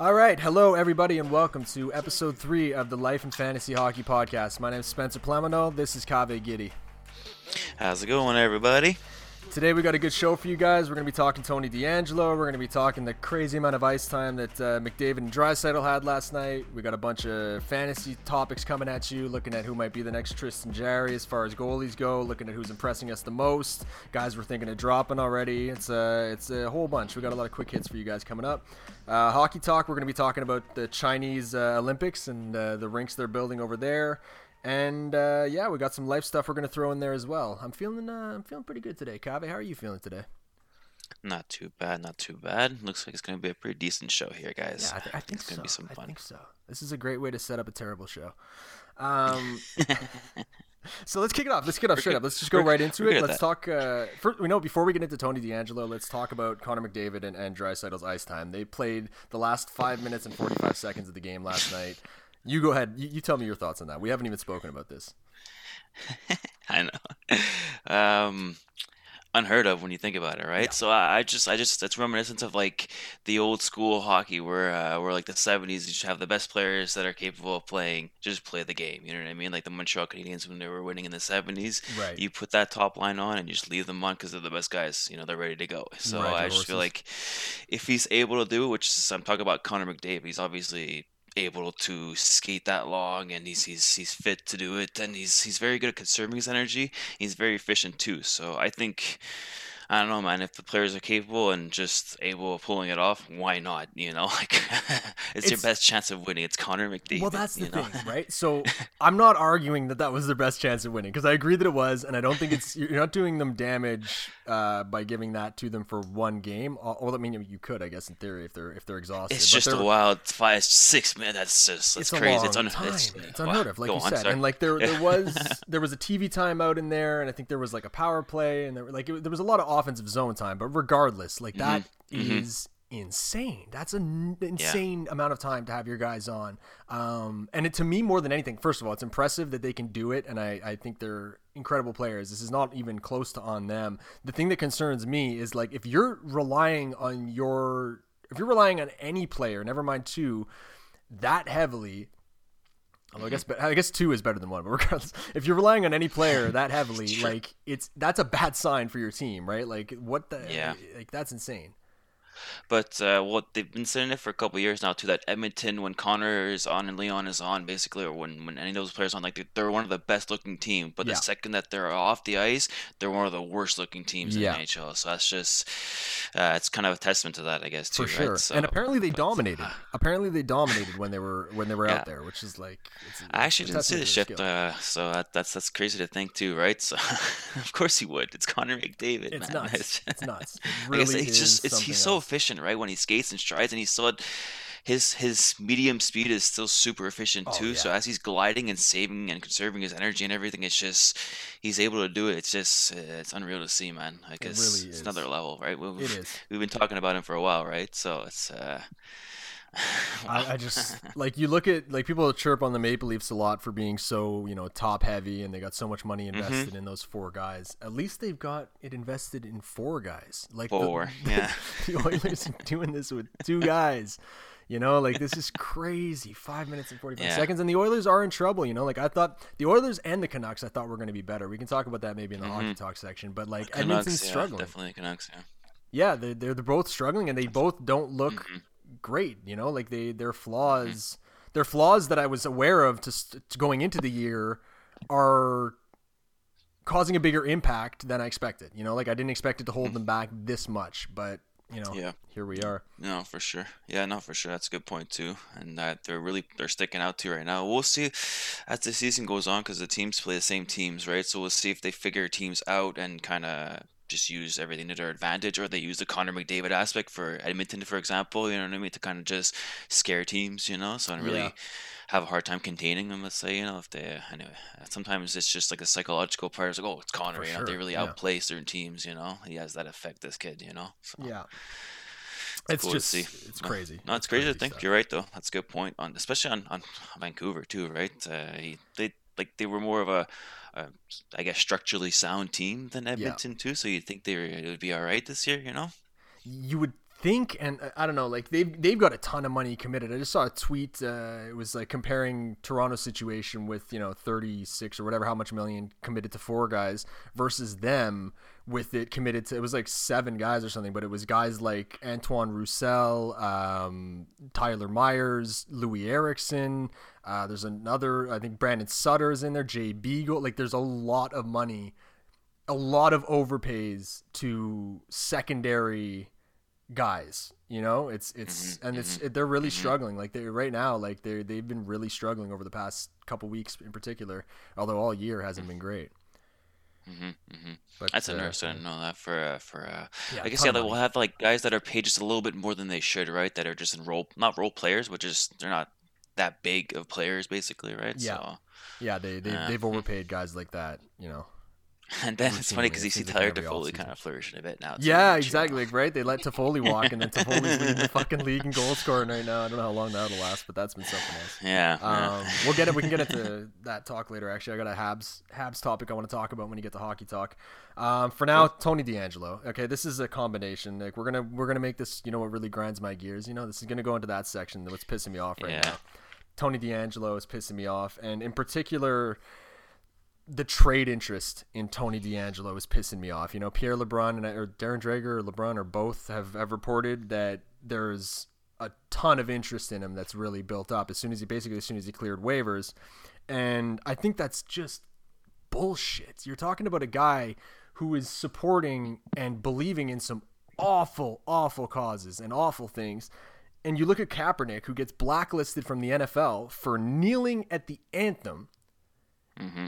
All right, hello everybody, and welcome to episode three of the Life and Fantasy Hockey Podcast. My name is Spencer Plamano. This is Kave Giddy. How's it going, everybody? Today we got a good show for you guys. We're going to be talking Tony DeAngelo. We're going to be talking the crazy amount of ice time that uh, McDavid and Draisaitl had last night. We got a bunch of fantasy topics coming at you, looking at who might be the next Tristan Jarry as far as goalies go, looking at who's impressing us the most. Guys we're thinking of dropping already. It's a it's a whole bunch. We got a lot of quick hits for you guys coming up. Uh, hockey talk. We're going to be talking about the Chinese uh, Olympics and uh, the rinks they're building over there. And uh, yeah, we got some life stuff we're gonna throw in there as well. I'm feeling uh, I'm feeling pretty good today. Kave, how are you feeling today? Not too bad, not too bad. Looks like it's gonna be a pretty decent show here, guys. Yeah, I, th- I think it's gonna so. be some fun. I think so. This is a great way to set up a terrible show. Um, so let's kick it off. Let's kick it off straight up. Let's just go right into it. Let's talk. Uh, first, we know before we get into Tony DeAngelo, let's talk about Connor McDavid and, and Draisaitl's ice time. They played the last five minutes and 45 seconds of the game last night. You go ahead. You, you tell me your thoughts on that. We haven't even spoken about this. I know. Um, unheard of when you think about it, right? Yeah. So I, I, just, I just, it's reminiscent of like the old school hockey where, uh, where like the '70s, you just have the best players that are capable of playing, just play the game. You know what I mean? Like the Montreal Canadiens when they were winning in the '70s. Right. You put that top line on and you just leave them on because they're the best guys. You know, they're ready to go. So right, I just feel like if he's able to do it, which is, I'm talking about Connor McDavid, he's obviously able to skate that long and he's he's he's fit to do it and he's he's very good at conserving his energy. He's very efficient too. So I think I don't know, man. If the players are capable and just able of pulling it off, why not? You know, like it's, it's, your best chance of winning. It's Connor McDavid. Well, that's the know? thing, right? So I'm not arguing that that was their best chance of winning because I agree that it was, and I don't think it's you're not doing them damage uh, by giving that to them for one game. Well, I mean, you could, I guess, in theory, if they're if they're exhausted. It's just a wild five, six minutes. That's just that's it's crazy. it's, un- time. it's, it's unheard of, like you on, said. Sorry. And like there there was there was a TV timeout in there, and I think there was like a power play, and there like it, there was a lot of offensive zone time. But regardless, like that mm-hmm. is insane. That's an insane yeah. amount of time to have your guys on. Um, and it, to me, more than anything, first of all, it's impressive that they can do it, and I, I think they're incredible players. This is not even close to on them. The thing that concerns me is like if you're relying on your if you're relying on any player, never mind two, that heavily Although I guess, I guess two is better than one. But regardless, if you're relying on any player that heavily, like it's that's a bad sign for your team, right? Like what the? Yeah. Like that's insane. But uh, what they've been saying it for a couple years now too. That Edmonton, when Connor is on and Leon is on, basically, or when, when any of those players on, like they're one of the best looking team. But the second that they're off the ice, they're one of the worst looking teams yeah. in the NHL. So that's just uh, it's kind of a testament to that, I guess. Too, for sure. Right? So, and apparently they but, dominated. Uh, apparently they dominated when they were when they were yeah. out there, which is like. It's, I actually didn't see the shift, uh, so that, that's that's crazy to think too, right? So of course he would. It's Connor McDavid. It's man. nuts. It's, nuts. It really it's just it's, he's so. Efficient, right? When he skates and strides, and he's still his his medium speed is still super efficient Oh, too. yeah. So as he's gliding and saving and conserving his energy and everything, it's just he's able to do it. It's just it's unreal to see, man. Like It it's, really it's is. another level, right? We've, It is. we've been talking about him for a while, right? So it's uh, I, I just like you look at like people chirp on the Maple Leafs a lot for being so you know top heavy and they got so much money Mm-hmm. invested in those four guys. At least they've got it invested in four guys. Like Four, the, yeah. the Oilers are doing this with two guys. You know, like this is crazy. Five minutes and forty five Yeah. seconds, and the Oilers are in trouble. You know, like I thought the Oilers and the Canucks, I thought were going to be better. We can talk about that maybe in the hockey talk section. But like Mm-hmm. Canucks, Edmonton's yeah, struggling. definitely Canucks. Yeah. Yeah, they're, they're they're both struggling, and they both don't look Mm-hmm. Great. You know, like they their mm-hmm. flaws, their flaws that I was aware of to, to going into the year are causing a bigger impact than I expected. You know, like I didn't expect it to hold them mm-hmm. back this much, but you know, Yeah. here we are. No, for sure. Yeah, no, for sure. That's a good point too, and that they're really they're sticking out to right now. We'll see as the season goes on because the teams play the same teams, right? So we'll see if they figure teams out and kind of just use everything to their advantage, or they use the Connor McDavid aspect for Edmonton, for example. You know what I mean? To kind of just scare teams, you know. So I really Yeah. have a hard time containing them. Let's say, you know, if they anyway. Sometimes it's just like a psychological part. It's like, oh, it's Connor. For you know, sure, they really yeah. outplay certain teams. You know, he has that effect. This kid, you know. So. Yeah, it's cool to just see. it's crazy. No, it's crazy to think. stuff. You're right though. That's a good point on, especially on, on Vancouver too, right? Uh, he, they like they were more of a, a, I guess structurally sound team than Edmonton too. So you'd think they were, it would be all right this year, you know? You would think, and uh, I don't know, like they've they've got a ton of money committed. I just saw a tweet. Uh, it was like comparing Toronto's situation with you know 36 or whatever, how much million committed to four guys versus them with it committed to. It was like seven guys or something, but it was guys like Antoine Roussel, um, Tyler Myers, Louis Eriksson. Uh, there's another, I think Brandon Sutter is in there. Jay Beagle. Like there's a lot of money, a lot of overpays to secondary guys you know it's it's mm-hmm, and it's mm-hmm, it, they're really mm-hmm. struggling like they right now like they they've been really struggling over the past couple weeks in particular although all year hasn't been great mm-hmm, mm-hmm. But, That's uh, interesting that for uh, for uh, yeah, I guess yeah, we'll have like guys that are paid just a little bit more than they should, right? That are just in role, not role players, but just they're not that big of players, basically, right? Yeah, so, yeah, they they they've overpaid guys like that, you know. And then it's funny because you see Tyler Toffoli kind of flourishing a bit now. Yeah, exactly. Like, right? They let Toffoli walk, and then Toffoli's leading the fucking league in goal scoring right now. I don't know how long that'll last, but that's been something else. Yeah. Um, yeah. we'll get it. We can get into that talk later. Actually, I got a Habs Habs topic I want to talk about when you get to hockey talk. Um, for now, Tony DeAngelo. Okay, this is a combination. Like we're gonna we're gonna make this. You know what really grinds my gears? You know, this is gonna go into that section. What's pissing me off right yeah. now. Tony DeAngelo is pissing me off, and in particular the trade interest in Tony DeAngelo is pissing me off. You know, Pierre LeBrun and or Darren Dreger or LeBrun or both have, have reported that there's a ton of interest in him that's really built up as soon as he basically as soon as he cleared waivers. And I think that's just bullshit. You're talking about a guy who is supporting and believing in some awful, awful causes and awful things. And you look at Kaepernick, who gets blacklisted from the NFL for kneeling at the anthem. Mm-hmm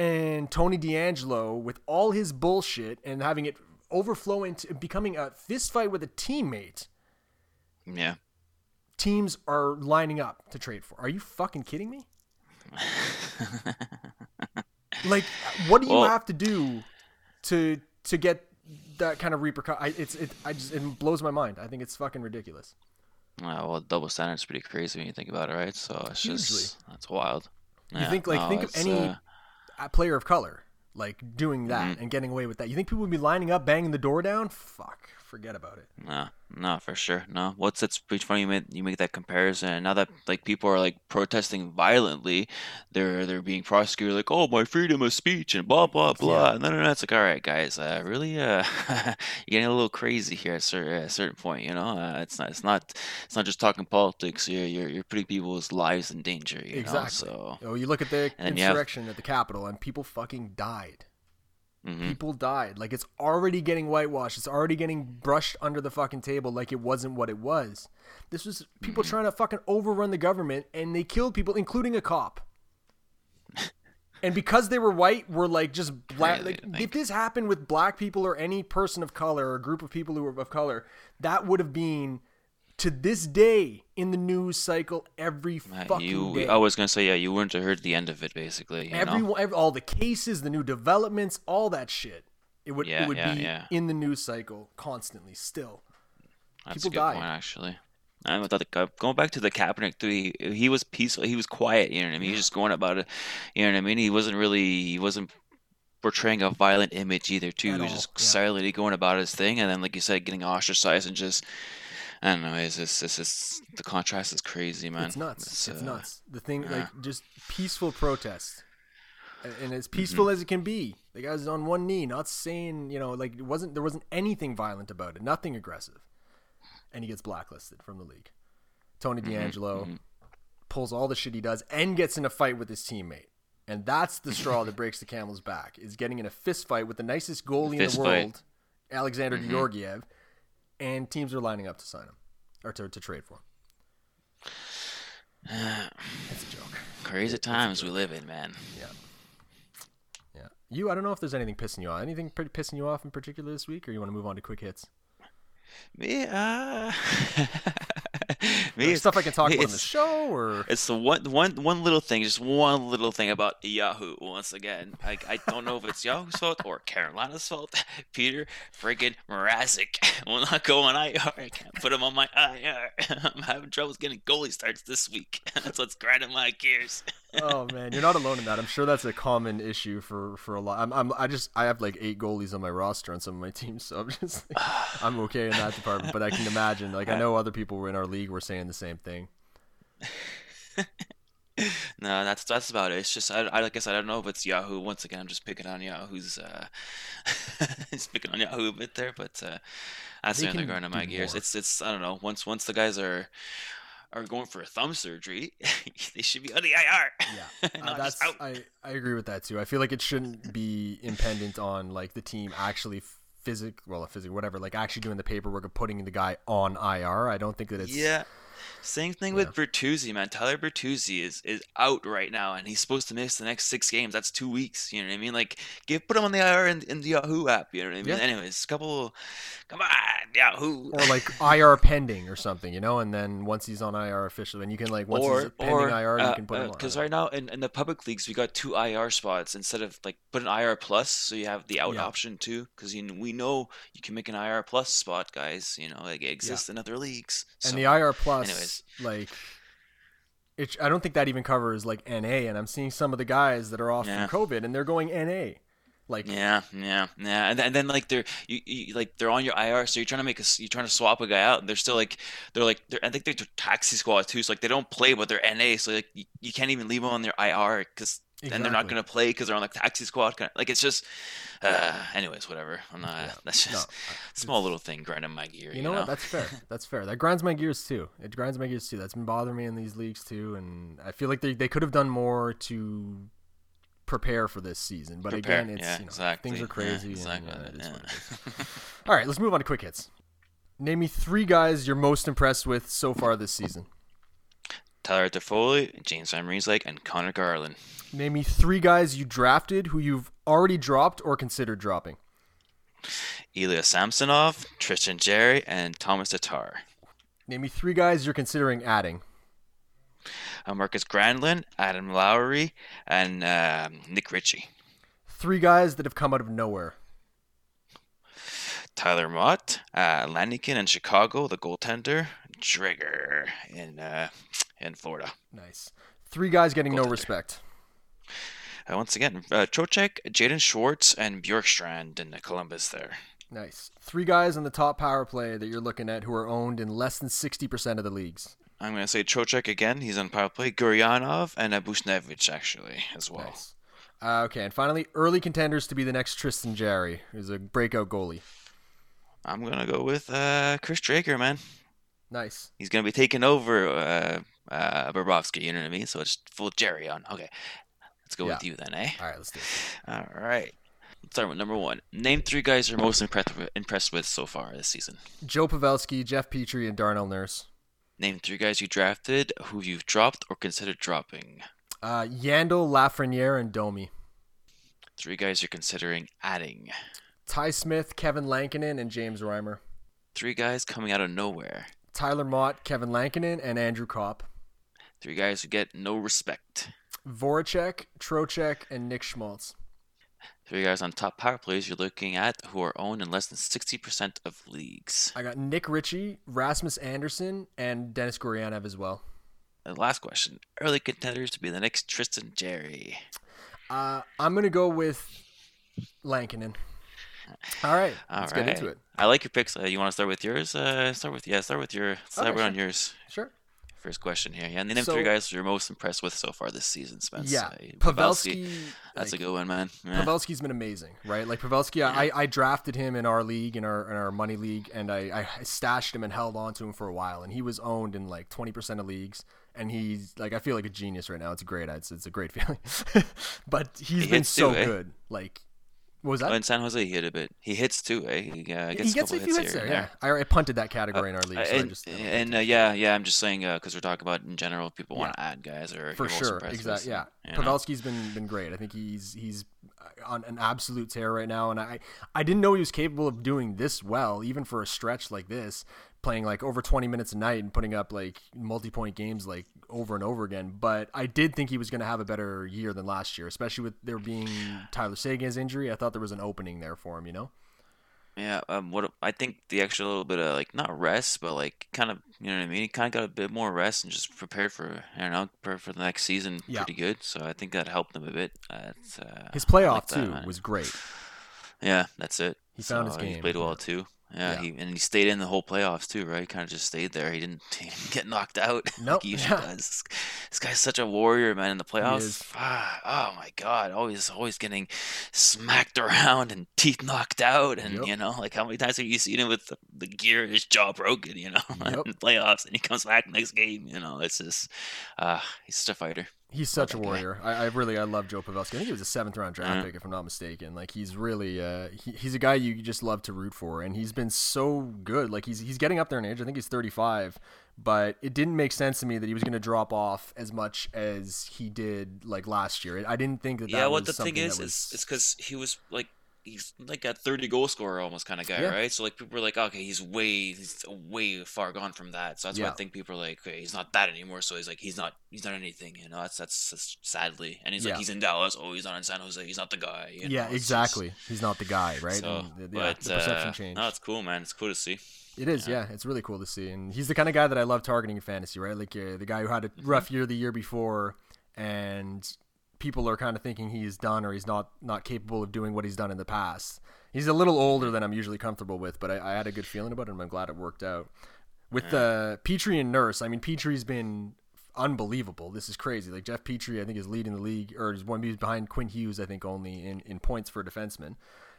and Tony DeAngelo with all his bullshit and having it overflow into becoming a fist fight with a teammate. Yeah. Teams are lining up to trade for. Are you fucking kidding me? like, what do you well, have to do to to get that kind of repercussion? It's it. I just it blows my mind. I think it's fucking ridiculous. Uh, well, double standard's pretty crazy when you think about it, right? So it's Hugely. just that's wild. You yeah, think like no, think of any uh, player of color like doing that mm-hmm. and getting away with that. You think people would be lining up, banging the door down? Fuck, forget about it. No, no, for sure. No, what's it's pretty funny you make you make that comparison. Now that like people are like protesting violently, they're they're being prosecuted like, oh, my freedom of speech and blah blah blah. Yeah. And then it's like, all right, guys, uh, really, uh, you're getting a little crazy here at, certain, at a certain point. You know, uh, it's not it's not it's not just talking politics. You're you're, you're putting people's lives in danger. exactly. Know? So, oh, you look at the insurrection have... at the Capitol, and people fucking died. Mm-hmm. People died. Like it's already getting whitewashed. It's already getting brushed under the fucking table like it wasn't what it was. This was people mm-hmm. trying to fucking overrun the government and they killed people, including a cop. and because they were white, were like just black. Like, if this happened with black people or any person of color or a group of people who were of color, that would have been to this day in the news cycle every fucking you, day. I was gonna say yeah, you weren't to heard the end of it basically. every, every, all the cases, the new developments, all that shit. It would yeah, it would yeah, be yeah. in the news cycle constantly. Still, That's people die. actually. I thought the, uh, going back to the Kaepernick three, he, was peaceful. He was quiet. You know what I mean? He was just going about it. You know what I mean? He wasn't really. He wasn't portraying a violent image either. Too. At he was all. just silently going about his thing, and then, like you said, getting ostracized and just I don't know. It's just, it's just the contrast is crazy, man. It's nuts. It's, it's uh, nuts. The thing, yeah. like, just peaceful protest, and as peaceful mm-hmm. as it can be. The guy's on one knee, not saying, you know, like it wasn't there wasn't anything violent about it, nothing aggressive, and he gets blacklisted from the league. Tony mm-hmm. DeAngelo mm-hmm. pulls all the shit he does and gets in a fight with his teammate. And that's the straw that breaks the camel's back. Is getting in a fist fight with the nicest goalie in the world, fight. Alexander mm-hmm. Georgiev, and teams are lining up to sign him or to, to trade for him. That's a joke. Crazy times we live in, man. Yeah. Yeah. You, I don't know if there's anything pissing you off. Anything pissing you off in particular this week, or you want to move on to quick hits? Me, uh, me, stuff I can talk about on the show, or it's the one, one, one little thing, just one little thing about Yahoo. Once again, I, I don't know if it's Yahoo's fault or Carolina's fault. Peter friggin' Mrazek will not go on IR. I can't put him on my IR. I'm having troubles getting goalie starts this week. That's what's grinding my gears. Oh man, you're not alone in that. I'm sure that's a common issue for for a lot. I'm, I'm I just I have like eight goalies on my roster on some of my teams, so I'm just like, I'm okay in that department. But I can imagine, like I know other people were in our league were saying the same thing. no, that's that's about it. It's just I, I like I said I don't know if it's Yahoo. Once again, I'm just picking on Yahoo's uh, just picking on Yahoo a bit there, but uh, that's the going on my gears. More. It's it's I don't know. Once once the guys are are going for a thumb surgery, they should be on the IR. Yeah, uh, that's I I agree with that too. I feel like it shouldn't be impendent on like the team actually physic well a physic whatever like actually doing the paperwork of putting the guy on IR. I don't think that it's yeah same thing yeah. with Bertuzzi, man. Tyler Bertuzzi is is out right now, and he's supposed to miss the next six games. That's two weeks. You know what I mean? Like, give put him on the IR in, in the Yahoo app. You know what I mean? Yeah. Anyways, couple, come on, Yahoo. Or like IR pending or something, you know. And then once he's on IR officially, and you can like once or, he's pending or, IR, uh, you can put uh, him Because right now in, in the public leagues, we got two IR spots instead of like put an IR plus, so you have the out yeah. option too. Because you we know you can make an IR plus spot, guys. You know, like it exists in other leagues. So, and the IR plus. Anyways like it, I don't think that even covers like NA, and I'm seeing some of the guys that are off yeah. from COVID, and they're going NA. Like yeah, yeah, yeah, and then, and then like they're you, you, like they're on your IR, so you're trying to make a you're trying to swap a guy out, and they're still like they're like they're, I think they're taxi squad too, so like they don't play, but they're NA, so like you, you can't even leave them on their IR because Exactly. and they're not going to play because they're on the taxi squad. Kind of, like it's just, uh, anyways, whatever. I'm not. Yeah. That's just no, small little thing grinding my gear. You, you know, know, what? That's fair. That's fair. That grinds my gears too. It grinds my gears too. That's been bothering me in these leagues too, and I feel like they they could have done more to prepare for this season. But prepare. again, it's yeah, you know, exactly. things are crazy. Yeah, exactly. And, uh. All right, let's move on to quick hits. Name me three guys you're most impressed with so far this season. Tyler Toffoli, James Van Riemsdyk, and Conor Garland. Name me three guys you drafted who you've already dropped or considered dropping. Ilya Samsonov, Tristan Jarry, and Thomas Tatar. Name me three guys you're considering adding. Uh, Markus Granlund, Adam Lowry, and uh, Nick Ritchie. Three guys that have come out of nowhere. Tyler Motte, uh, Lankinen in Chicago, the goaltender, Driedger in uh, in Florida. Nice. Three guys getting no respect. Uh, once again, uh, Trocheck, Jaden Schwartz, and Bjorkstrand in Columbus there. Nice. Three guys on the top power play that you're looking at who are owned in less than 60% of the leagues. I'm going to say Trocheck again. He's on power play. Gurianov and Buchnevich, actually, as well. Nice. Uh, okay, and finally, early contenders to be the next Tristan Jarry, who's a breakout goalie. I'm going to go with uh, Chris Driedger, man. Nice. He's going to be taking over uh, uh, Bobrovsky, you know what I mean? So it's full Jarry on. Okay. Let's go yeah. with you then, eh? All right, let's do it. All right. Let's start with number one. Name three guys you're most impressed with, impressed with so far this season. Joe Pavelski, Jeff Petry, and Darnell Nurse. Name three guys you drafted, who you've dropped or considered dropping. Uh, Yandle, Lafreniere, and Domi. Three guys you're considering adding. Ty Smith, Kevin Lankinen, and James Reimer. Three guys coming out of nowhere. Tyler Motte, Kevin Lankinen, and Andrew Copp. Three guys who get no respect. Voracek, Trocheck, and Nick Schmaltz. Three guys on top power plays you're looking at who are owned in less than 60% of leagues. I got Nick Ritchie, Rasmus Andersson, and Denis Gurianov as well. And last question. Early contenders to be the next Tristan Jarry. Uh, I'm going to go with Lankinen. All right, All let's right. get into it. I like your picks. Uh, you want to start with yours? Uh, start with yeah, start with your. Start okay, sure. on yours. Sure. First question here. Yeah, and the name so, three guys you're most impressed with so far this season, Spence. Yeah, Pavelski. That's like, a good one, man. Yeah. Pavelski's been amazing, right? Like Pavelski, yeah. I, I drafted him in our league, in our in our money league, and I, I stashed him and held on to him for a while, and he was owned in like 20% of leagues and he's like I feel like a genius right now. It's great. It's it's a great feeling. but he's he been so too, eh? good. Like what was that? Oh, in San Jose, he hit a bit. He hits too, eh? He, uh, gets, he gets a, a few hits, there. Yeah, I, I, punted that category uh, in our league. So and, just, and uh, yeah, yeah, I'm just saying because uh, we're talking about in general, people yeah. want to add guys or for sure, exactly. Yeah, Pavelski's been been great. I think he's he's on an absolute tear right now, and I I didn't know he was capable of doing this well, even for a stretch like this playing like over 20 minutes a night and putting up like multi-point games like over and over again. But I did think he was going to have a better year than last year, especially with there being Tyler Seguin's injury. I thought there was an opening there for him, you know. Yeah, um, what I think the extra little bit of like not rest, but like kind of you know what I mean. He kind of got a bit more rest and just prepared for I don't know, prepared for the next season Yeah. pretty good. So I think that helped him a bit. Uh, uh, His playoff like that, too man. was great. Yeah, that's it. He found his game. He played well too. Yeah, Yeah. he and he stayed in the whole playoffs too, right? Kind of just stayed there. He didn't, he didn't get knocked out Nope, like he usually yeah. does. This, this guy's such a warrior, man. In the playoffs, ah, oh my god, always always getting smacked around and teeth knocked out, and Yep. you know, like how many times have you seen him with the, the gear, his jaw broken, you know, Yep. in the playoffs, and he comes back next game. You know, it's just, uh, he's such a fighter. He's such a warrior. I, I really I love Joe Pavelski. I think he was a seventh round draft Yeah. pick if I'm not mistaken. Like he's really uh, he, he's a guy you just love to root for, and he's been so good. Like he's he's getting up there in age. I think he's 35, but it didn't make sense to me that he was going to drop off as much as he did like last year. I didn't think that. Yeah, that what was the thing is, is it's because he was like he's like a 30 goal scorer almost kind of guy, Yeah. right? So like people were like, okay, he's way he's way far gone from that. So that's why I think people are like, okay, he's not that anymore. So he's like, he's not he's not anything, you know. That's that's, that's sadly, and he's Yeah. like, he's in Dallas. Oh, he's not in San Jose. He's not the guy. you yeah, know, just- exactly. He's not the guy, right? So, the, yeah, but the perception uh, changed. no, it's cool, man. It's cool to see. It is, yeah. It's really cool to see, and he's the kind of guy that I love targeting in fantasy, right? Like uh, the guy who had a Mm-hmm. rough year the year before, and people are kind of thinking he's done or he's not not capable of doing what he's done in the past. He's a little older than I'm usually comfortable with, but I, I had a good feeling about it, and I'm glad it worked out. With uh, Petry and Nurse, I mean, Petry's been unbelievable. This is crazy. Like Jeff Petry, I think is leading the league, or is one behind Quinn Hughes, I think, only in, in points for a defenseman,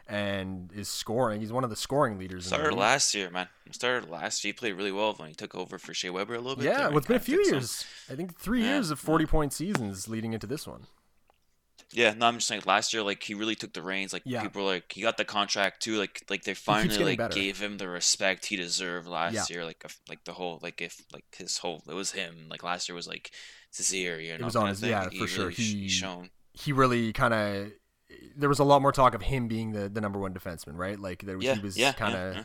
and is scoring. He's one of the scoring leaders. in the Started last year, man. Started last year. He played really well when he took over for Shea Weber a little bit. Yeah, well, it's been a few him. years. I think three Yeah, years of forty point seasons leading into this one. Yeah, no, I'm just saying last year, like he really took the reins. Like Yeah. people were like he got the contract too. Like like they finally getting like better. gave him the respect he deserved last Yeah. year. Like if, like the whole like if like his whole it was him. Like last year was like Cesare, you know. was kinda on his- thing. yeah, He for sure. really sh- He- shown. He really kind of. There was a lot more talk of him being the, the number one defenseman, right? Like there was, Yeah, he was yeah, kind yeah, of. yeah.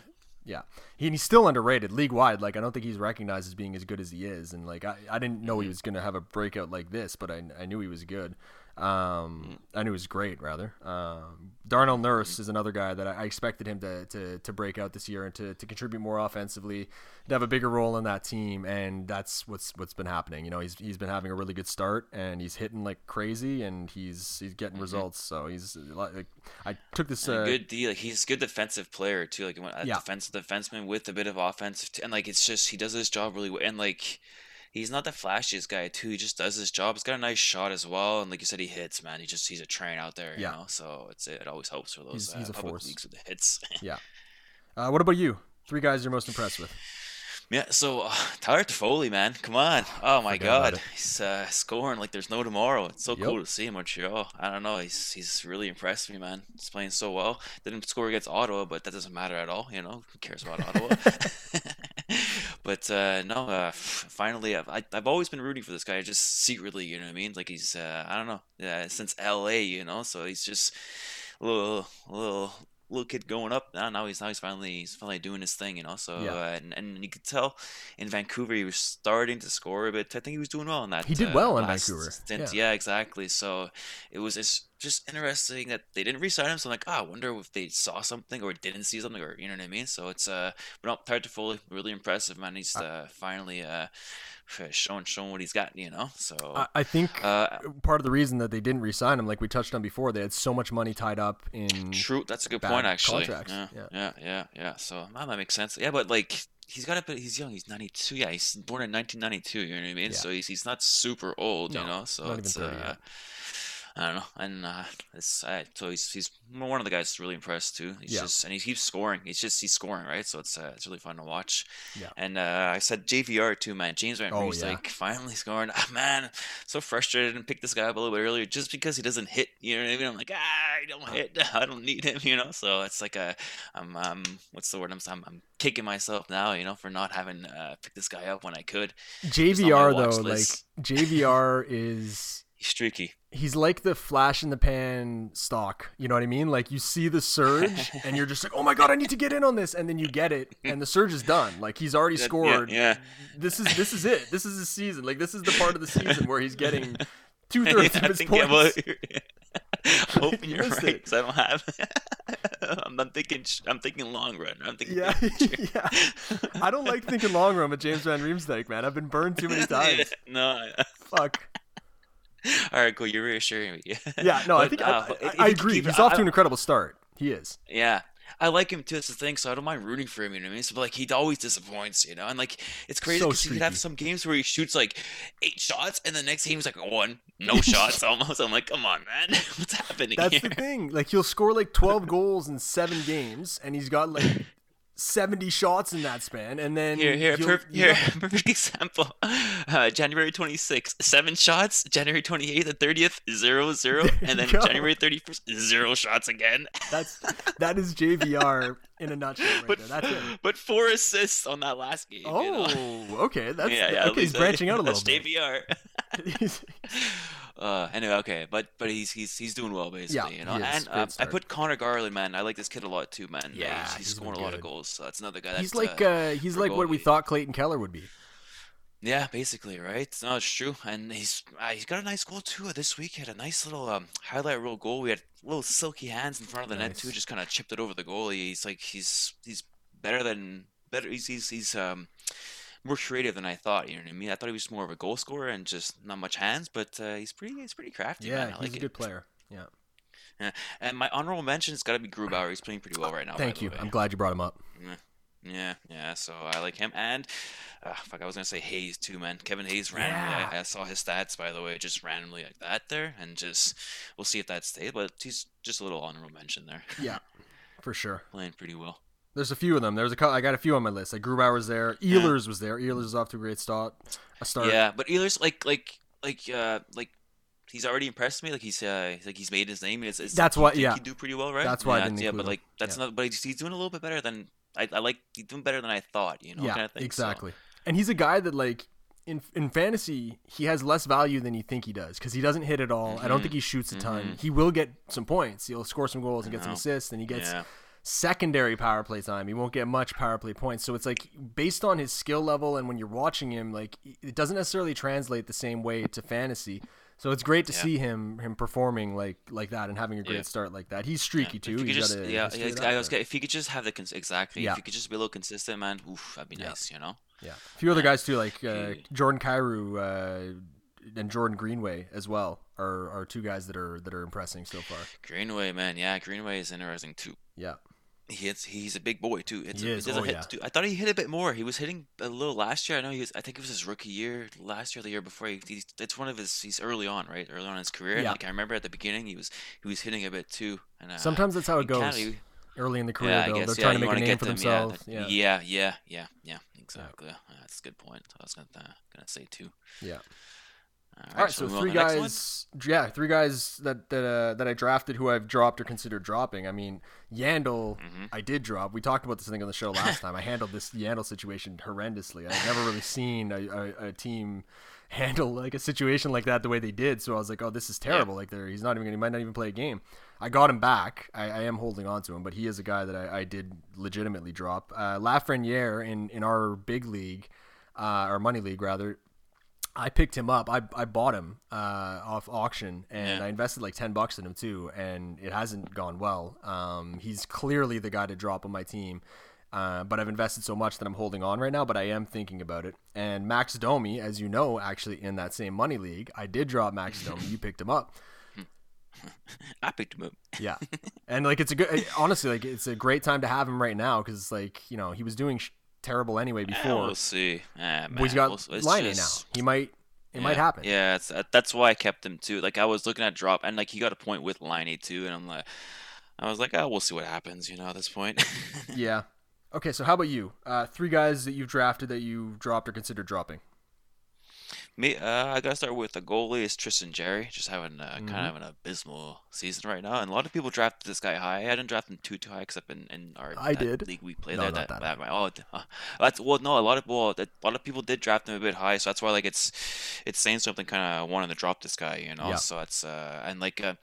Yeah, He, and he's still underrated league wide. Like I don't think he's recognized as being as good as he is. And like I, I didn't know Mm-hmm. he was gonna have a breakout like this, but I, I knew he was good. Um, I knew he was great rather. Um, Darnell Mm-hmm. Nurse is another guy that I, I expected him to, to, to break out this year and to, to contribute more offensively, to have a bigger role in that team, and that's what's what's been happening. You know, he's he's been having a really good start and he's hitting like crazy and he's he's getting results. So he's like I took this Mm-hmm. Uh, good deal. He's a good defensive player too. Like a Yeah. defensive defenseman with a bit of offensive, t- and like it's just he does his job really well. And like he's not the flashiest guy too. He just does his job. He's got a nice shot as well. And like you said, he hits, man. He just he's a train out there. You Yeah. know, so it's it always helps for those He's- uh, a public force. leagues with the hits. yeah. Uh, what about you? Three guys you're most impressed with? Yeah, so uh, Tyler Toffoli, man, come on! Oh my God, he's uh, scoring like there's no tomorrow. It's so Yep. cool to see him in Montreal. I don't know, he's he's really impressed me, man. He's playing so well. Didn't score against Ottawa, but that doesn't matter at all. You know, who cares about Ottawa? but uh, no, uh, finally, I've, I've always been rooting for this guy. Just secretly, you know what I mean? Like he's uh, I don't know, since L.A., you know. So he's just a little a little little kid going up now. Now he's now he's finally he's finally doing his thing, you know. So Yeah. uh, and and you could tell in Vancouver he was starting to score a bit. I think he was doing well in that. He did uh, well in Vancouver, stint. Yeah. exactly. So it was it's just interesting that they didn't re-sign him. So I'm like, ah, I wonder if they saw something or didn't see something or you know what I mean. So it's uh, but no, Tyler Toffoli, really impressive man. He's uh, finally uh, showing showing what he's got, you know. So I, I think uh, part of the reason that they didn't re-sign him, like we touched on before, they had so much money tied up in. True, that's a good point actually. contracts, Yeah, yeah. yeah, yeah, yeah. So that might make sense. Yeah, but like he's got a bit. He's young. He's ninety two. Yeah, he's born in nineteen ninety two. You know what I mean? Yeah. So he's he's not super old. No, you know. So it's 30 uh. I don't know, and uh, it's uh, so he's he's one of the guys that's really impressed too. He's Yeah. just and he keeps scoring. He's just he's scoring right, so it's uh, it's really fun to watch. Yeah. And uh, I said JVR too, man. James Van Oh, yeah. like finally scoring. Ah, man, so frustrated and picked this guy up a little bit earlier just because he doesn't hit. You know what I mean? I'm like, ah, I don't hit. I don't need him. You know. So it's like a, I'm, um, what's the word? I'm, I'm, I'm kicking myself now. You know, for not having uh, picked this guy up when I could. JVR though, like. JVR is He's streaky. He's like the flash in the pan stock. You know what I mean? Like you see the surge and you're just like, oh my god, I need to get in on this, and then you get it, and the surge is done. Like he's already Yeah, yeah, scored. Yeah. This is this is it. This is his season. Like this is the part of the season where he's getting two thirds Yeah, of his points. yeah, well, hoping you're right because I don't have. I'm, I'm, thinking. I'm thinking long run. I'm thinking. Yeah, yeah. I don't like thinking long run with James Van Riemsdyk, man. I've been burned too many times. no. Fuck. All right, cool. You're reassuring me. yeah, no, but, I think uh, I, I, I agree. He's off to an incredible start. He is. Yeah, I like him too. It's the thing, so I don't mind rooting for him. You know what I mean? So, but like, he always disappoints, you know. And like, it's crazy because so he could have some games where he shoots like eight shots, and the next game he's like one, no shots almost. I'm like, come on, man, what's happening? That's here? the thing. Like, he'll score like 12 goals in seven games, and he's got like 70 shots in that span and then here here per- here perfect example. Uh, january 26th seven shots. January 28th and 30th zero zero. And then january 31st zero shots again. That's that is jvr in a nutshell right but, there. that's it. but four assists on that last game oh you know? okay. That's yeah, yeah, okay he's branching out a little bit. Jvr uh, anyway, okay, but but he's he's he's doing well basically, yeah, you know. And uh, I put Conor Garland, man. I like this kid a lot too, man. Yeah, he's, he's, he's scoring a lot of goals. So that's another guy. He's like uh, uh he's like what we thought Clayton Keller would be. Yeah, basically, right? No, it's true, and he's uh, he's got a nice goal too. This week he had a nice little um, highlight reel goal. We had little silky hands in front of the nice. net too, just kind of chipped it over the goalie. He's like he's he's better than better. He's he's, he's um more creative than I thought. You know what I mean? I thought he was more of a goal scorer and just not much hands, but uh, he's pretty he's pretty crafty. Yeah, man. he's like a it. good player. Yeah. Yeah, and my honorable mention's got to be Grubauer. He's playing pretty well right now. Thank you. I'm glad you brought him up. Yeah. Yeah, yeah. So I like him, and uh, fuck, I was gonna say Hayes too, man. Kevin Hayes randomly. Yeah. I, I, saw his stats by the way, just randomly like that there, and just we'll see if that stays. But he's just a little honorable mention there. Yeah, for sure. Playing pretty well. There's a few of them. There's a I got a few on my list. Like Grubauer was there. Ehlers yeah. was there. Ehlers is off to a great start. A start. Yeah, but Ehlers like like like uh like he's already impressed me. Like he's uh like he's made his name. It's, it's that's why yeah he do pretty well, right? That's why yeah, I didn't yeah. But like that's yeah. not. But he's, he's, doing a little bit better than I, I like. He's doing better than I thought. You know. Yeah, kind of thing, exactly. So. And he's a guy that like in in fantasy he has less value than you think he does because he doesn't hit at all. Mm-hmm. I don't think he shoots a ton. Mm-hmm. He will get some points. He'll score some goals and get some assists, and he gets. Yeah secondary power play time. He won't get much power play points. So it's like based on his skill level and when you're watching him, like it doesn't necessarily translate the same way to fantasy. So it's great to yeah. see him him performing like like that and having a great yeah. start like that. He's streaky yeah. too. He's just, got a, yeah, yeah I was if he could just have the cons- exactly. If he could just be a little consistent, man, oof, that'd be nice. You know. Yeah. A few other guys too, like uh, Jordan Kyrou uh, and Jordan Greenway as well, are are two guys that are that are impressing so far. Greenway, man, yeah, Greenway is interesting too. Yeah. He hits. He's a big boy too. It's he a, is. oh, hit yeah. I thought he hit a bit more. He was hitting a little last year. I know he was. I think it was his rookie year last year, the year before. He, he's, it's one of his. He's early on, right? Early on in his career. Yeah. like I remember at the beginning, he was he was hitting a bit too. And uh, sometimes that's how it goes. Canada, he, early in the career, yeah, though, guess, they're trying to make a name for them, themselves. Yeah, yeah, yeah, yeah, yeah, exactly. That's a good point. I was gonna uh, gonna say too. Yeah. All right, All right so, so three guys, yeah, three guys that that uh, that I drafted who I've dropped or considered dropping. I mean, Yandle, mm-hmm. I did drop. We talked about this thing on the show last time. I handled this Yandle situation horrendously. I've never really seen a, a, a, team handle like a situation like that the way they did. So I was like, oh, this is terrible. Yeah. Like, there, he's not even. Gonna, he might not even play a game. I got him back. I, I am holding on to him, but he is a guy that I, I did legitimately drop. Uh, Lafreniere in in our big league, uh, our money league rather I picked him up. I, I bought him uh, off auction, and yeah. I invested like ten bucks in him too, and it hasn't gone well. Um, he's clearly the guy to drop on my team, uh, but I've invested so much that I'm holding on right now. But I am thinking about it. And Max Domi, as you know, actually in that same money league, I did drop Max Domi. you picked him up. I picked him up. yeah, and like it's a good, honestly, like it's a great time to have him right now because like you know he was doing sh- terrible anyway before. Yeah, we'll see. Yeah, he's got we'll, Laine just... now. He might. It yeah, might happen. Yeah, that's why I kept him too. Like I was looking at drop, and like he got a point with Laine too, and I'm like, I was like, oh, we'll see what happens. You know, at this point. yeah. Okay, so how about you? Uh, three guys that you've drafted that you dropped or considered dropping. Me, uh, I gotta start with the goalie is Tristan Jarry, just having uh, mm-hmm. kind of an abysmal season right now, and a lot of people drafted this guy high. I didn't draft him too too high, except in, in our I did league we play no, there. That, that, that, that oh, uh, that's well, no, a lot of well, a lot of people did draft him a bit high, so that's why like it's it's saying something kind of wanting to drop this guy, you know. Yeah. So it's uh and like uh,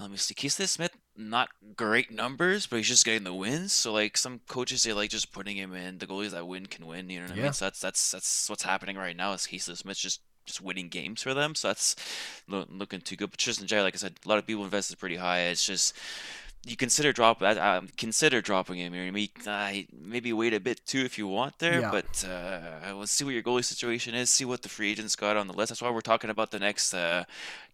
let me see, Keith Smith not great numbers, but he's just getting the wins. So like some coaches say like just putting him in the goalies that win can win. You know what yeah. I mean? So that's that's that's what's happening right now. Is Keith Smith just just winning games for them. So that's lo- looking too good. But Tristan Jarry, like I said, a lot of people invested pretty high. It's just you consider drop uh, consider dropping him. You know, uh, maybe wait a bit too if you want there. Yeah. But uh, let's see what your goalie situation is. See what the free agents got on the list. That's why we're talking about the next uh,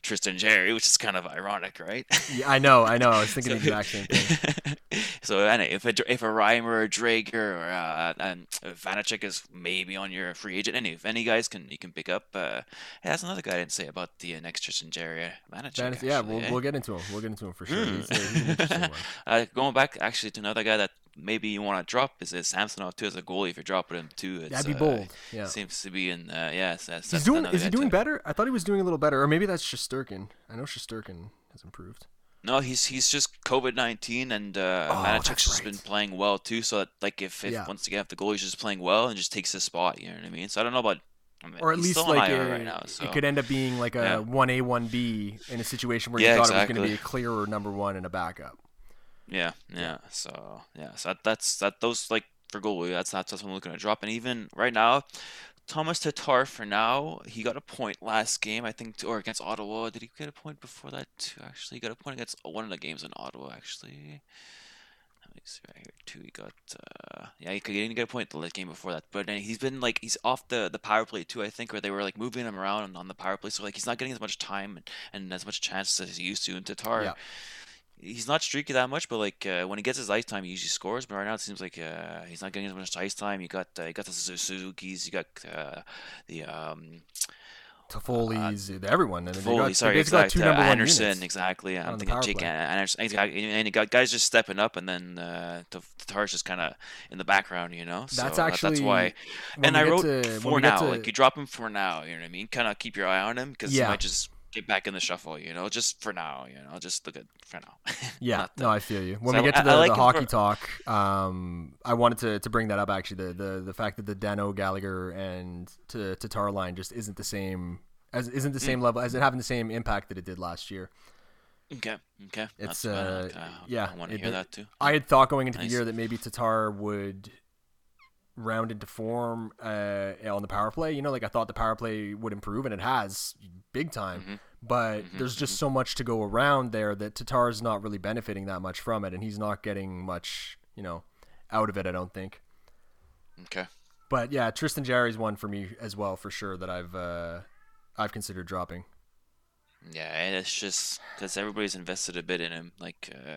Tristan Jarry, which is kind of ironic, right? yeah, I know, I know. I was thinking so, the exact same thing. so, anyway, if a if a Reimer or a Driedger or uh, and Vanecek is maybe on your free agent, any if any guys can you can pick up. Uh, hey, that's another guy I didn't say about the uh, next Tristan Jarry, Vanecek. yeah, we'll, eh? we'll get into him. We'll get into him for sure. Mm. He's, he's uh, going back actually to another guy that maybe you want to drop is it Samsonov too as a goalie if you're dropping him too. It's, That'd be bold. Uh, yeah, seems to be in. Uh, yeah, that's he's doing. Is he doing better? I thought he was doing a little better, or maybe that's Shesterkin. I know Shesterkin has improved. No, he's he's just COVID nineteen, and uh, oh, just right. been playing well too. So that, like if, if yeah. once again if the goalie's just playing well and just takes his spot, you know what I mean. So I don't know about I mean, or at least like a, right now, so. it could end up being like a one A one B in a situation where yeah, you thought exactly. it was going to be a clearer number one and a backup. Yeah, yeah. So yeah, so that, that's that. Those like for goalie, that's that's what I'm looking to drop. And even right now, Thomas Tatar for now, he got a point last game, I think, or against Ottawa. Did he get a point before that too? Actually, he got a point against one of the games in Ottawa. Actually, let me see right here too. He got, uh, yeah, he didn't get a point the last game before that. But then he's been like he's off the the power play too. I think, where they were like moving him around on the power play, so like he's not getting as much time and, and as much chances as he used to. in Tatar. Yeah he's not streaky that much, but like uh, when he gets his ice time, he usually scores. But right now, it seems like uh, he's not getting as much ice time. You got uh, you got the Suzuki's, you got uh, the um, Toffoli's, uh, everyone. And Toffoli, got, sorry, exactly. Uh, Anderson, exactly. I'm thinking Jake play. Anderson. And you got guys just stepping up, and then uh, Tatar's just kind of in the background, you know. So that's actually that's why. And I wrote to, for now, to... like you drop him for now. You know what I mean? Kind of keep your eye on him because yeah. he might just get back in the shuffle, you know, just for now, you know, just look at for now. yeah, no, I feel you. When so we get to the, like the hockey for... talk, um, I wanted to, to bring that up actually. The, the the fact that the Danault Gallagher and to Tatar line just isn't the same as isn't the same mm. level as it having the same impact that it did last year. Okay. Okay. It's uh, uh, yeah. I want to hear that too. I had thought going into nice. the year that maybe Tatar would round into form uh, on the power play. You know, like I thought the power play would improve, and it has big time. Mm-hmm. But mm-hmm. there's just mm-hmm. so much to go around there that Tatar's not really benefiting that much from it, and he's not getting much, you know, out of it. I don't think. Okay. But yeah, Tristan Jarry's one for me as well, for sure. That I've uh, I've considered dropping. Yeah, and it's just because everybody's invested a bit in him. Like, uh,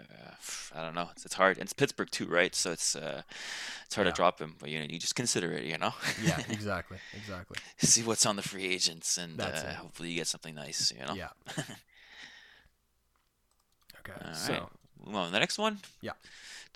I don't know, it's, it's hard. And it's Pittsburgh too, right? So it's uh, it's hard yeah. to drop him, but you know, you just consider it. You know. yeah, exactly, exactly. See what's on the free agents, and uh, hopefully you get something nice. You know. Yeah. okay. All so, right. well, the next one. Yeah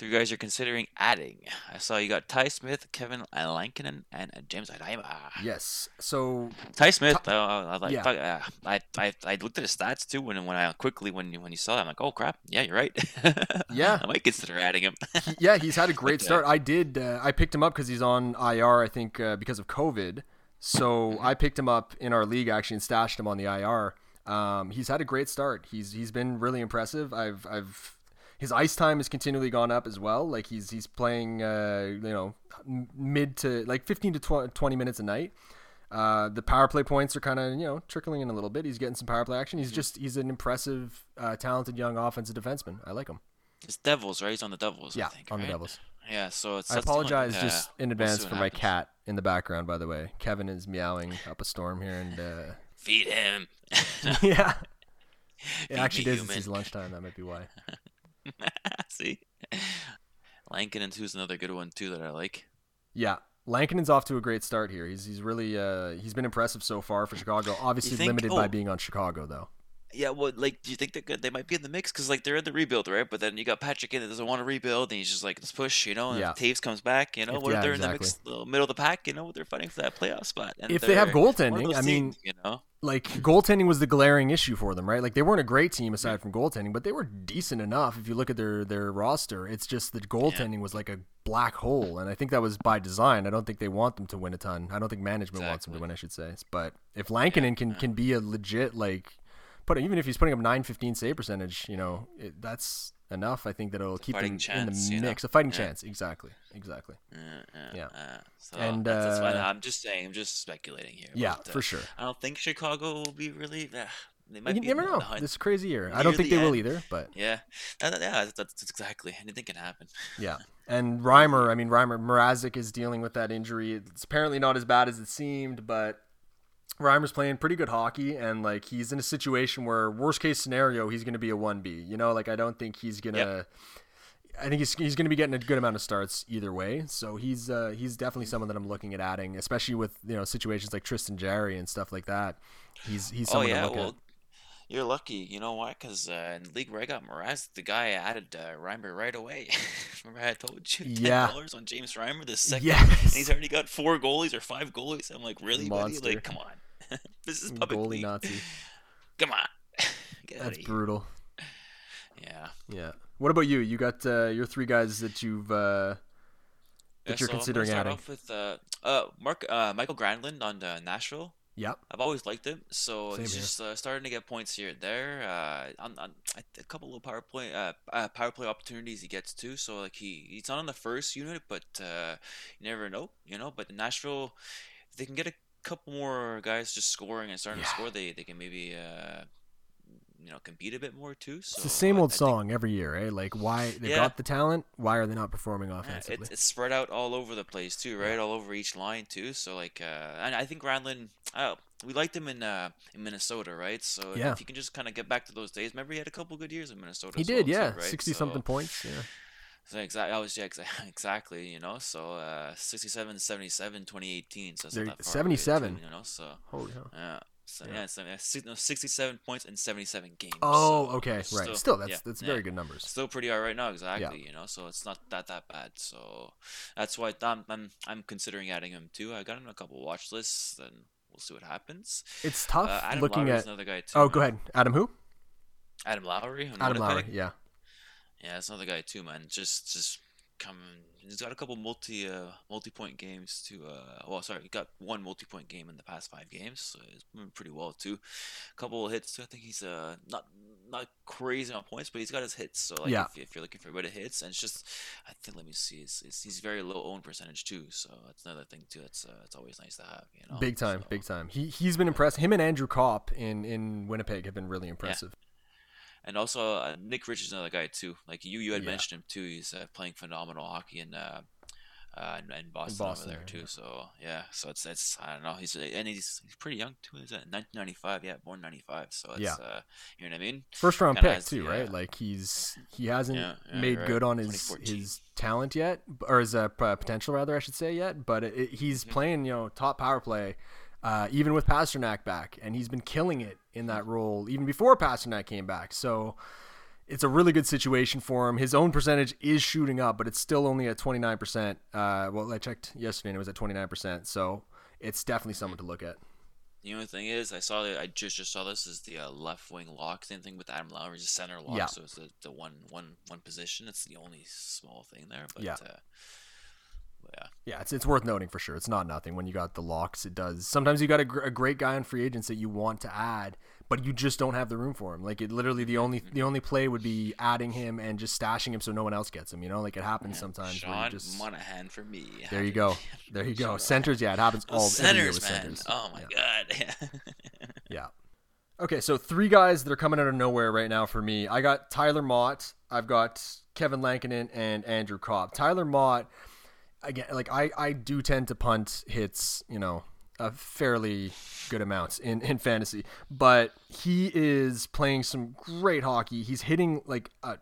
you guys are considering adding. I saw you got Ty Smith, Kevin Lankinen, and James Adama. Yes. So Ty Smith, Ty, uh, I, yeah. uh, I, I I looked at his stats too when when I quickly when when you saw that I'm like, oh crap, yeah, you're right. yeah, I might consider adding him. yeah, he's had a great start. I did. Uh, I picked him up because he's on IR. I think uh, because of COVID. So mm-hmm. I picked him up in our league actually and stashed him on the IR. Um, he's had a great start. He's he's been really impressive. I've I've his ice time has continually gone up as well. Like he's he's playing uh, you know mid to like 15 to 20 minutes a night. Uh, the power play points are kind of you know trickling in a little bit. He's getting some power play action. He's mm-hmm. just he's an impressive, uh, talented young offensive defenseman. I like him. It's Devils, right? He's on the Devils. Yeah, think, on right? the Devils. Yeah, so it's. I apologize just in advance for my cat in the background. By the way, Kevin is meowing up a storm here, and uh... feed him. yeah, it actually does. It's lunchtime. That might be why. See, Lankinen's who's another good one too that I like. Yeah, Lankinen's off to a great start here. He's he's really uh, he's been impressive so far for Chicago. Obviously think, limited oh, by being on Chicago though. Yeah, well, like, do you think they They might be in the mix because like they're in the rebuild, right? But then you got Patrick in that doesn't want to rebuild, and he's just like, let's push, you know. And yeah. if Toews comes back, you know, if, what yeah, if they're exactly. in the mix, the middle of the pack, you know, they're fighting for that playoff spot. And if they have goaltending, I mean, you know, like goaltending was the glaring issue for them, right? Like they weren't a great team aside from goaltending, but they were decent enough. If you look at their their roster, it's just that goaltending yeah. was like a black hole, and I think that was by design. I don't think they want them to win a ton. I don't think management exactly. wants them to win. I should say, but if Lankinen can can be a legit like putting even if he's putting up 915 save percentage, you know, it, that's enough. I think that it'll keep him chance, in the mix. You know? A fighting yeah. chance, exactly, exactly. Yeah, yeah. yeah. So and that's, uh, that's I'm just saying, I'm just speculating here. Yeah, but, uh, for sure. I don't think Chicago will be really. Uh, they might you never know. This is crazy year. I don't think the they end. will either, but yeah, yeah, that's, that's, exactly anything can happen. yeah, and Reimer. I mean, Reimer Mrazek is dealing with that injury. It's apparently not as bad as it seemed, but Reimer's playing pretty good hockey, and like he's in a situation where worst case scenario he's going to be a one B. You know, like I don't think he's gonna. Yep. I think he's, he's going to be getting a good amount of starts either way. So he's uh, he's definitely someone that I'm looking at adding, especially with you know situations like Tristan Jarry and stuff like that. He's he's oh, someone oh, yeah, to look well, at. You're lucky, you know why? Because uh, in the league where I got Mraz, the guy added uh, Reimer right away. Remember I told you ten yeah. dollars on James Reimer the second, yes. and he's already got four goalies or five goalies. I'm like, really, Monster. buddy? Like, come on. this is public goalie Nazi. Come on. That's brutal. Yeah. Yeah. What about you? You got uh, your three guys that you've uh, that yeah, you're so considering I'm start adding. Off with uh, uh, Mark uh, Mikael Granlund on uh, Nashville. Yep. I've always liked him, so Same he's here. just uh, starting to get points here and there. Uh, on, on a couple of power play, uh, uh, power play opportunities he gets too. So like he he's not on the first unit, but uh, you never know, you know. But Nashville, if they can get a couple more guys just scoring and starting yeah. to score, they they can maybe uh, you know compete a bit more too. So it's the same old I, I song think, every year, eh? Like why they yeah. got the talent, why are they not performing offensively? Yeah, it's, it's, spread out all over the place too, right? All over each line too. So like, uh, and I think Granlund, oh, we liked him in uh, in Minnesota, right? So yeah. if you can just kind of get back to those days, remember he had a couple good years in Minnesota. He did, well, yeah, right? sixty so, something points, yeah. So exactly, I was yeah, exactly, you know. So uh, 67, 77, 2018. So 77. you know. So holy hell. Yeah. So yeah, yeah so, no, 67 points in 77 games. Oh, so okay, right. Still, still that's yeah, that's very good numbers. Still pretty high right now, exactly. You know, so it's not that that bad. So that's why I'm I'm, I'm considering adding him too. I got him a couple watch lists, and we'll see what happens. It's tough uh, looking at another guy too. Oh, go ahead, Adam. Who? Adam Lowry. Adam Lowry. Yeah. Yeah, it's another guy too, man. Just just coming. He's got a couple multi uh, multi point games to. Uh, well, sorry, he got one multi point game in the past five games. So he's doing pretty well too. A couple of hits too. I think he's uh not not crazy on points, but he's got his hits. So like yeah. if, if you're looking for a bit of hits, and it's just I think let me see, it's, it's, he's very low own percentage too. So that's another thing too. That's uh, it's always nice to have. You know, big time, so, big time. He he's been impressed. Him and Andrew Copp in in Winnipeg have been really impressive. Yeah and also uh, Nick Ritchie is another guy too. Like you, you had yeah. mentioned him too. He's uh, playing phenomenal hockey in, uh, uh, in, in, Boston, Boston, over there too. Yeah. So yeah, so it's it's I don't know. He's and he's he's pretty young too. Is that 1995? Yeah, born 95. So it's yeah. uh, you know what I mean. First round pick too, the, right? Like he's he hasn't yeah, made right. good on his his talent yet, or his uh, potential rather, I should say yet. But it, it, he's playing you know top power play uh, even with Pastrnak back, and he's been killing it in that role even before Pastrnak came back. So it's a really good situation for him. His own percentage is shooting up, but it's still only at 29%. Uh, well, I checked yesterday and it was at 29%. So it's definitely someone to look at. The only thing is, I saw that I just just saw this is the uh, left wing lock. Same thing with Adam Lowry, Lowry's center lock. Yeah. So it's the, the one one one position. It's the only small thing there. But yeah. Uh, yeah. Yeah, it's, it's worth noting for sure. It's not nothing when you got the locks. It does. Sometimes you got a, gr- a great guy on free agents that you want to add, but you just don't have the room for him. Like it literally the only the only play would be adding him and just stashing him so no one else gets him. You know, like it happens yeah. sometimes. Sean just, Monahan for me. There you go. There you go. Centers, yeah, it happens all the time. centers, man. Centers. Oh my yeah. god. yeah. Okay, so three guys that are coming out of nowhere right now for me. I got Tyler Motte. I've got Kevin Lankinen, and Andrew Copp. Tyler Motte again, like I, I do tend to punt hits, you know, a fairly good amounts in, in fantasy, but he is playing some great hockey. He's hitting like a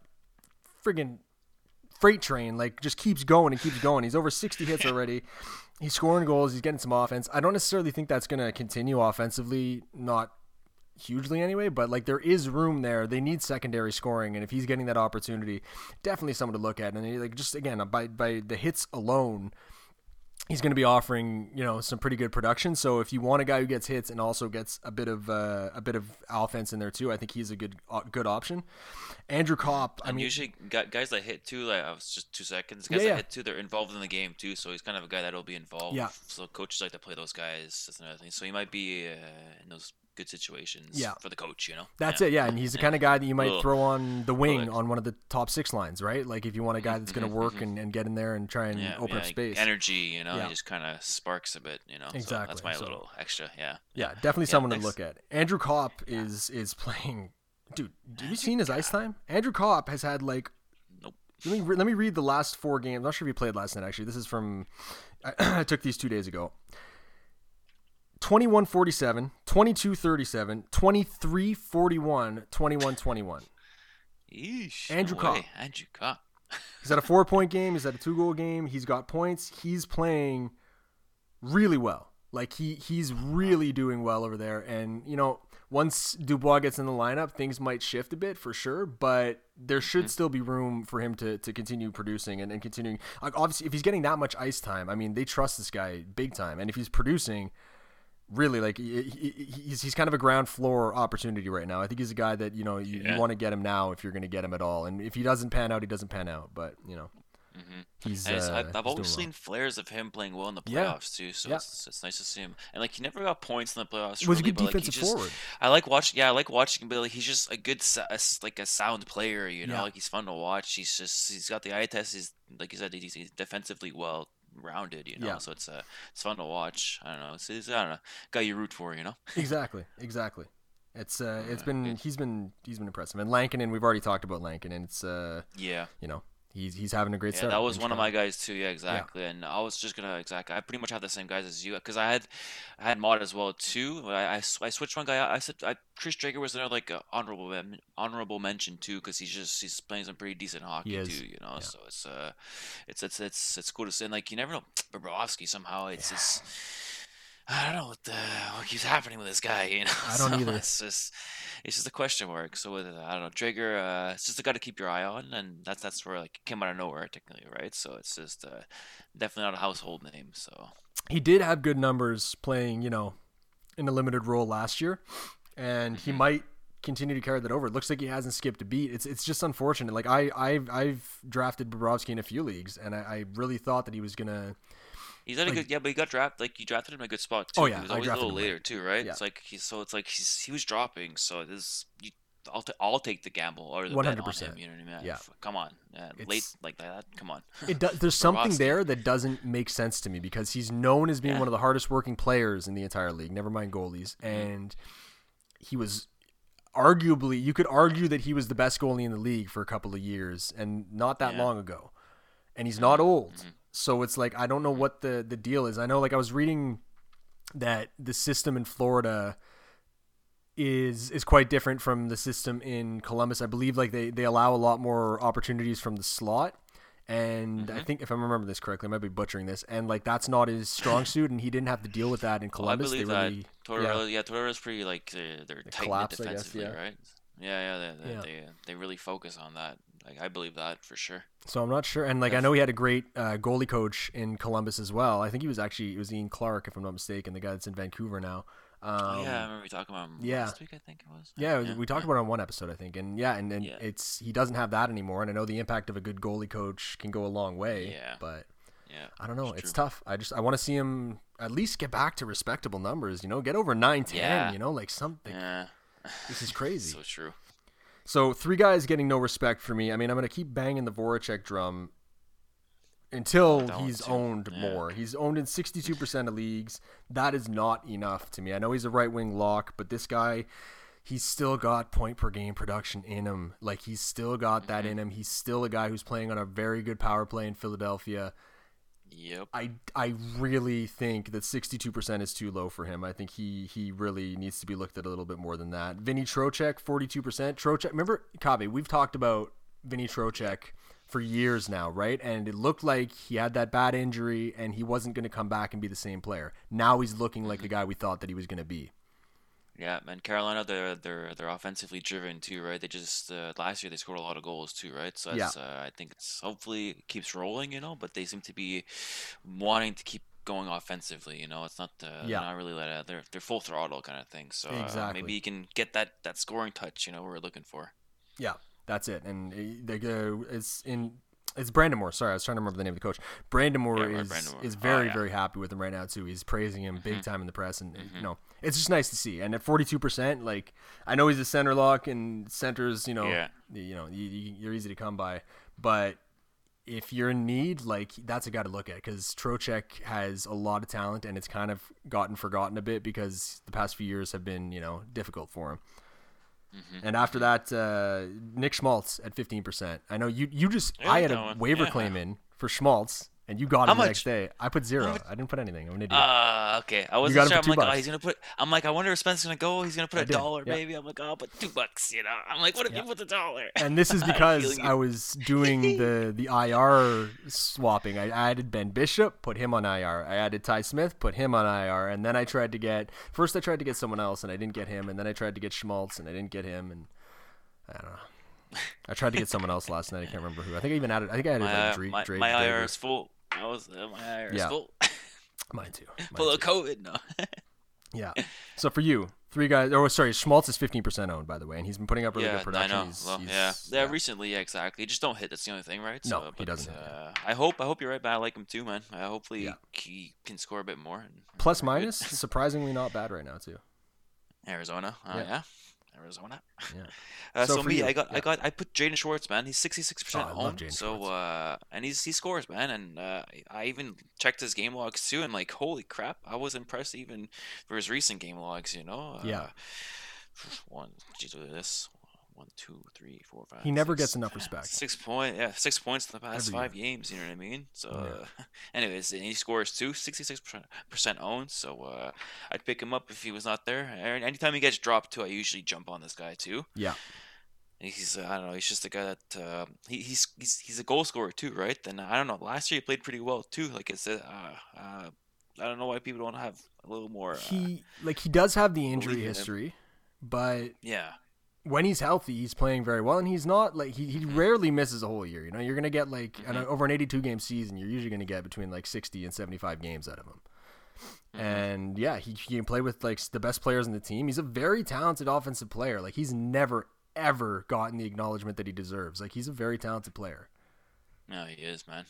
friggin' freight train, like just keeps going and keeps going. He's over 60 hits already. He's scoring goals. He's getting some offense. I don't necessarily think that's going to continue offensively, not hugely anyway, but like there is room there. They need secondary scoring, and if he's getting that opportunity, definitely someone to look at. And like just again by by the hits alone, he's going to be offering you know some pretty good production. So if you want a guy who gets hits and also gets a bit of uh, a bit of offense in there too, I think he's a good uh, good option. Andrew Copp, I mean, usually guys that hit too, like I was just two seconds. Guys yeah, that hit too, they're involved in the game too. So he's kind of a guy that'll be involved. Yeah. So coaches like to play those guys. That's another thing. So he might be uh, in those good situations Yeah. for the coach. You know. That's Yeah. it, yeah. And he's the kind of guy that you might throw on the wing on one of the top six lines, right? Like if you want a guy that's going to Mhm, work mhm. and, and get in there and try and Yeah, open up space. energy. You know, he just kind of sparks a bit. You know. So Exactly, that's my so- little extra. Yeah. Yeah, definitely someone to look at. Andrew Copp is is playing. Dude, have you seen his ice time? Andrew Copp has had like. Nope. Let me re- let me read the last four games. I'm not sure if he played last night. Actually, this is from. I, I took these two days ago. 21 47, 22 37, 23 41, 21 21. Yeesh, Andrew no Copp. Andrew Copp. He's at a four point game. He's at a two goal game. He's got points. He's playing really well. Like he he's really doing well over there. And you know, once Dubois gets in the lineup, things might shift a bit for sure. But there should mm-hmm. still be room for him to, to continue producing and, and continuing. Like obviously, if he's getting that much ice time, I mean, they trust this guy big time. And if he's producing, really like he, he- he's he's kind of a ground floor opportunity right now. I think he's a guy that you know you, Yeah. you want to get him now if you're going to get him at all. And if he doesn't pan out, he doesn't pan out. But you know, Mhm. he's. Uh, I, have always seen flares of him playing well in the Yeah. playoffs too, so Yeah. it's, it's nice to see him. And like he never got points in the playoffs. was a good but, like, defensive just- forward. I like watching. Yeah, I like watching him. But like, he's just a good, like a sound player. You know, Yeah. like he's fun to watch. He's just he's got the eye test. He's like you said, he's, he's defensively well rounded. You know, Yeah. so it's uh it's fun to watch. I don't know. It's, it's I don't know, guy you root for. You know. Exactly, exactly. It's uh, it's been he's been he's been impressive. And Lankinen, we've already talked about Lankinen. It's uh, Yeah. you know, he's he's having a great Yeah, start. that was one of my guys too. Yeah, exactly. And I was just gonna exactly. I pretty much have the same guys as you because I had, I had Motte as well too. but I, I, I switched one guy. out. I said I, Chris Driedger was another like honorable honorable mention too because he's just he's playing some pretty decent hockey too. You know, yeah. so it's uh, it's it's it's it's cool to see. And like you never know, Bobrovsky somehow it's just. I don't know what the what keeps happening with this guy. You know, I don't So either. It's just it's just a question mark. So with I don't know, Driedger, uh, it's just a guy to keep your eye on, and that's that's where like came out of nowhere technically, right? So it's just uh, definitely not a household name. So he did have good numbers playing, you know, in a limited role last year, and he Mhm. might continue to carry that over. It looks like he hasn't skipped a beat. It's it's just unfortunate. Like I I've I've drafted Bobrovsky in a few leagues, and I, I really thought that he was gonna. He's at a Like- good yeah, but he got drafted like you drafted him in a good spot too. Oh, yeah, he was always a little late. later too, right? Yeah. It's like he's so it's like he's he was dropping, so this you. I'll, t- I'll take the gamble or the bet on 100%. him. You know what I mean? Yeah. Come on, yeah, late like that. Come on. It does. There's something there that doesn't make sense to me because he's known as being Yeah. one of the hardest working players in the entire league. Never mind goalies, Mm-hmm. and he was arguably you could argue that he was the best goalie in the league for a couple of years and not that Yeah. long ago. And he's not old. Mhm. So it's like I don't know what the the deal is. I know like I was reading that the system in Florida is is quite different from the system in Columbus. I believe like they they allow a lot more opportunities from the slot. And I Mhm. think if I remember this correctly, I might be butchering this. And like that's not his strong suit, and he didn't have to deal with that in Well, I Columbus. believe they that really, Tortorella, yeah, Tortorella's pretty like they're, they're They tight collapse, I guess, yeah. right? Yeah, yeah, they, they, Yeah. they they really focus on that. Like I believe that for sure. So I'm not sure. And like I know he had a great uh, goalie coach in Columbus as well. I think he was actually it was Ian Clark, if I'm not mistaken, the guy that's in Vancouver now. Um, yeah, I remember we talking about him yeah. last week. I think it was. Yeah, we talked about it on one episode, I think, and yeah, and, and Yeah. it's he doesn't have that anymore. And I know the impact of a good goalie coach can go a long way. Yeah. but Yeah, I don't know. it's It's tough. I just I want to see him at least get back to respectable numbers. You know, get over nine ten. Yeah. You know, like something. yeah. This is crazy. so true. So three guys getting no respect for me. I mean, I'm gonna keep banging the Voracek drum until he's too. owned Yeah. more. He's owned in 62% of leagues. That is not enough to me. I know he's a right wing lock, but this guy, he's still got point per game production in him. Like he's still got that Mm-hmm. in him. He's still a guy who's playing on a very good power play in Philadelphia. Yep. I, I really think that 62% is too low for him. I think he he really needs to be looked at a little bit more than that. Vinny Trocheck, 42%. Trocheck, remember, Kabe, we've talked about Vinny Trocheck for years now, right? And it looked like he had that bad injury and he wasn't going to come back and be the same player. Now he's looking like the mm-hmm. guy we thought that he was going to be. Yeah, man. Carolina, they're they're they're offensively driven too, right? They just uh, last year they scored a lot of goals too, right? So Yeah. uh, I think it's hopefully it keeps rolling, you know. But they seem to be wanting to keep going offensively, you know. It's not uh, Yeah. not really let they're they're full throttle kind of thing. So uh, maybe you can get that that scoring touch, you know, we're looking for. Yeah, that's it. And uh, they go it's in it's Brind'Amour. Sorry, I was trying to remember the name of the coach. Brandon yeah, is Brandon is very oh, yeah. very happy with him right now too. He's praising him big mm-hmm. time in the press, and mm-hmm. you know it's just nice to see. And at forty two percent, like I know he's a center lock, and centers, you know, yeah. you know, you, you're easy to come by, but if you're in need, like that's a guy to look at because Trocheck has a lot of talent, and it's kind of gotten forgotten a bit because the past few years have been, you know, difficult for him. Mm-hmm. And after that, uh, Nick Schmaltz at 15%. I know you you just, yeah, I had a waiver yeah. claim in for Schmaltz and you got How it the much? next day. I put zero. I didn't put anything. I'm an idiot. Uh, okay. I wasn't sure. I'm like, bucks. oh, he's gonna put. I'm like, I wonder if Spencer's gonna go. He's gonna put I a did. dollar, yeah. maybe. I'm like, oh, but two bucks. You know. I'm like, what if yeah. you put the dollar? And this is because I was doing the the IR swapping. I added Ben Bishop, put him on IR. I added Ty Smith, put him on IR, and then I tried to get. First, I tried to get someone else, and I didn't get him, and then I tried to get Schmaltz, and I didn't get him, and I don't know. I tried to get someone else last night. I can't remember who. I think I even added. I think I added my, like Drake. My, Drake, my IR is full. I was uh, my IR is yeah. Mine too. Mine full too. COVID. No. yeah. So for you, three guys. Oh, sorry. Schmaltz is fifteen percent owned, by the way, and he's been putting up really yeah, good production. I know. He's, well, he's, yeah. yeah. Yeah. Recently, yeah, exactly. Just don't hit. That's the only thing, right? So, no, but, he doesn't. Uh, I hope. I hope you're right. But I like him too, man. I hopefully yeah. he can score a bit more. Plus minus, surprisingly not bad right now too. Arizona. Uh, yeah. Arizona. Yeah. Uh, so, so me, you, I got, yeah. I got, I put Jaden Schwartz, man. He's sixty six percent home. So, uh, and he's he scores, man. And uh, I even checked his game logs too, and like, holy crap, I was impressed even for his recent game logs. You know. Yeah. Uh, one, geez, look at this one, two, three, four, five. He never six, gets enough respect. Six point, yeah, six points in the past Every five year. games. You know what I mean? So, oh, yeah. uh, anyways, and he scores too, sixty-six percent owned. So, uh, I'd pick him up if he was not there. Anytime he gets dropped too, I usually jump on this guy too. Yeah. He's uh, I don't know. He's just a guy that uh, he, he's he's he's a goal scorer too, right? Then I don't know. Last year he played pretty well too. Like I said, uh, uh, I don't know why people don't have a little more. he like he does have the injury history, but yeah, when he's healthy, he's playing very well, and he's not like he, he rarely misses a whole year. You know, you're gonna get like mm-hmm. over an 82 game season, you're usually gonna get between like 60 and 75 games out of him. Mm-hmm. And yeah, he, he can play with like the best players in the team. He's a very talented offensive player. Like he's never ever gotten the acknowledgement that he deserves. Like he's a very talented player. No, he is, man.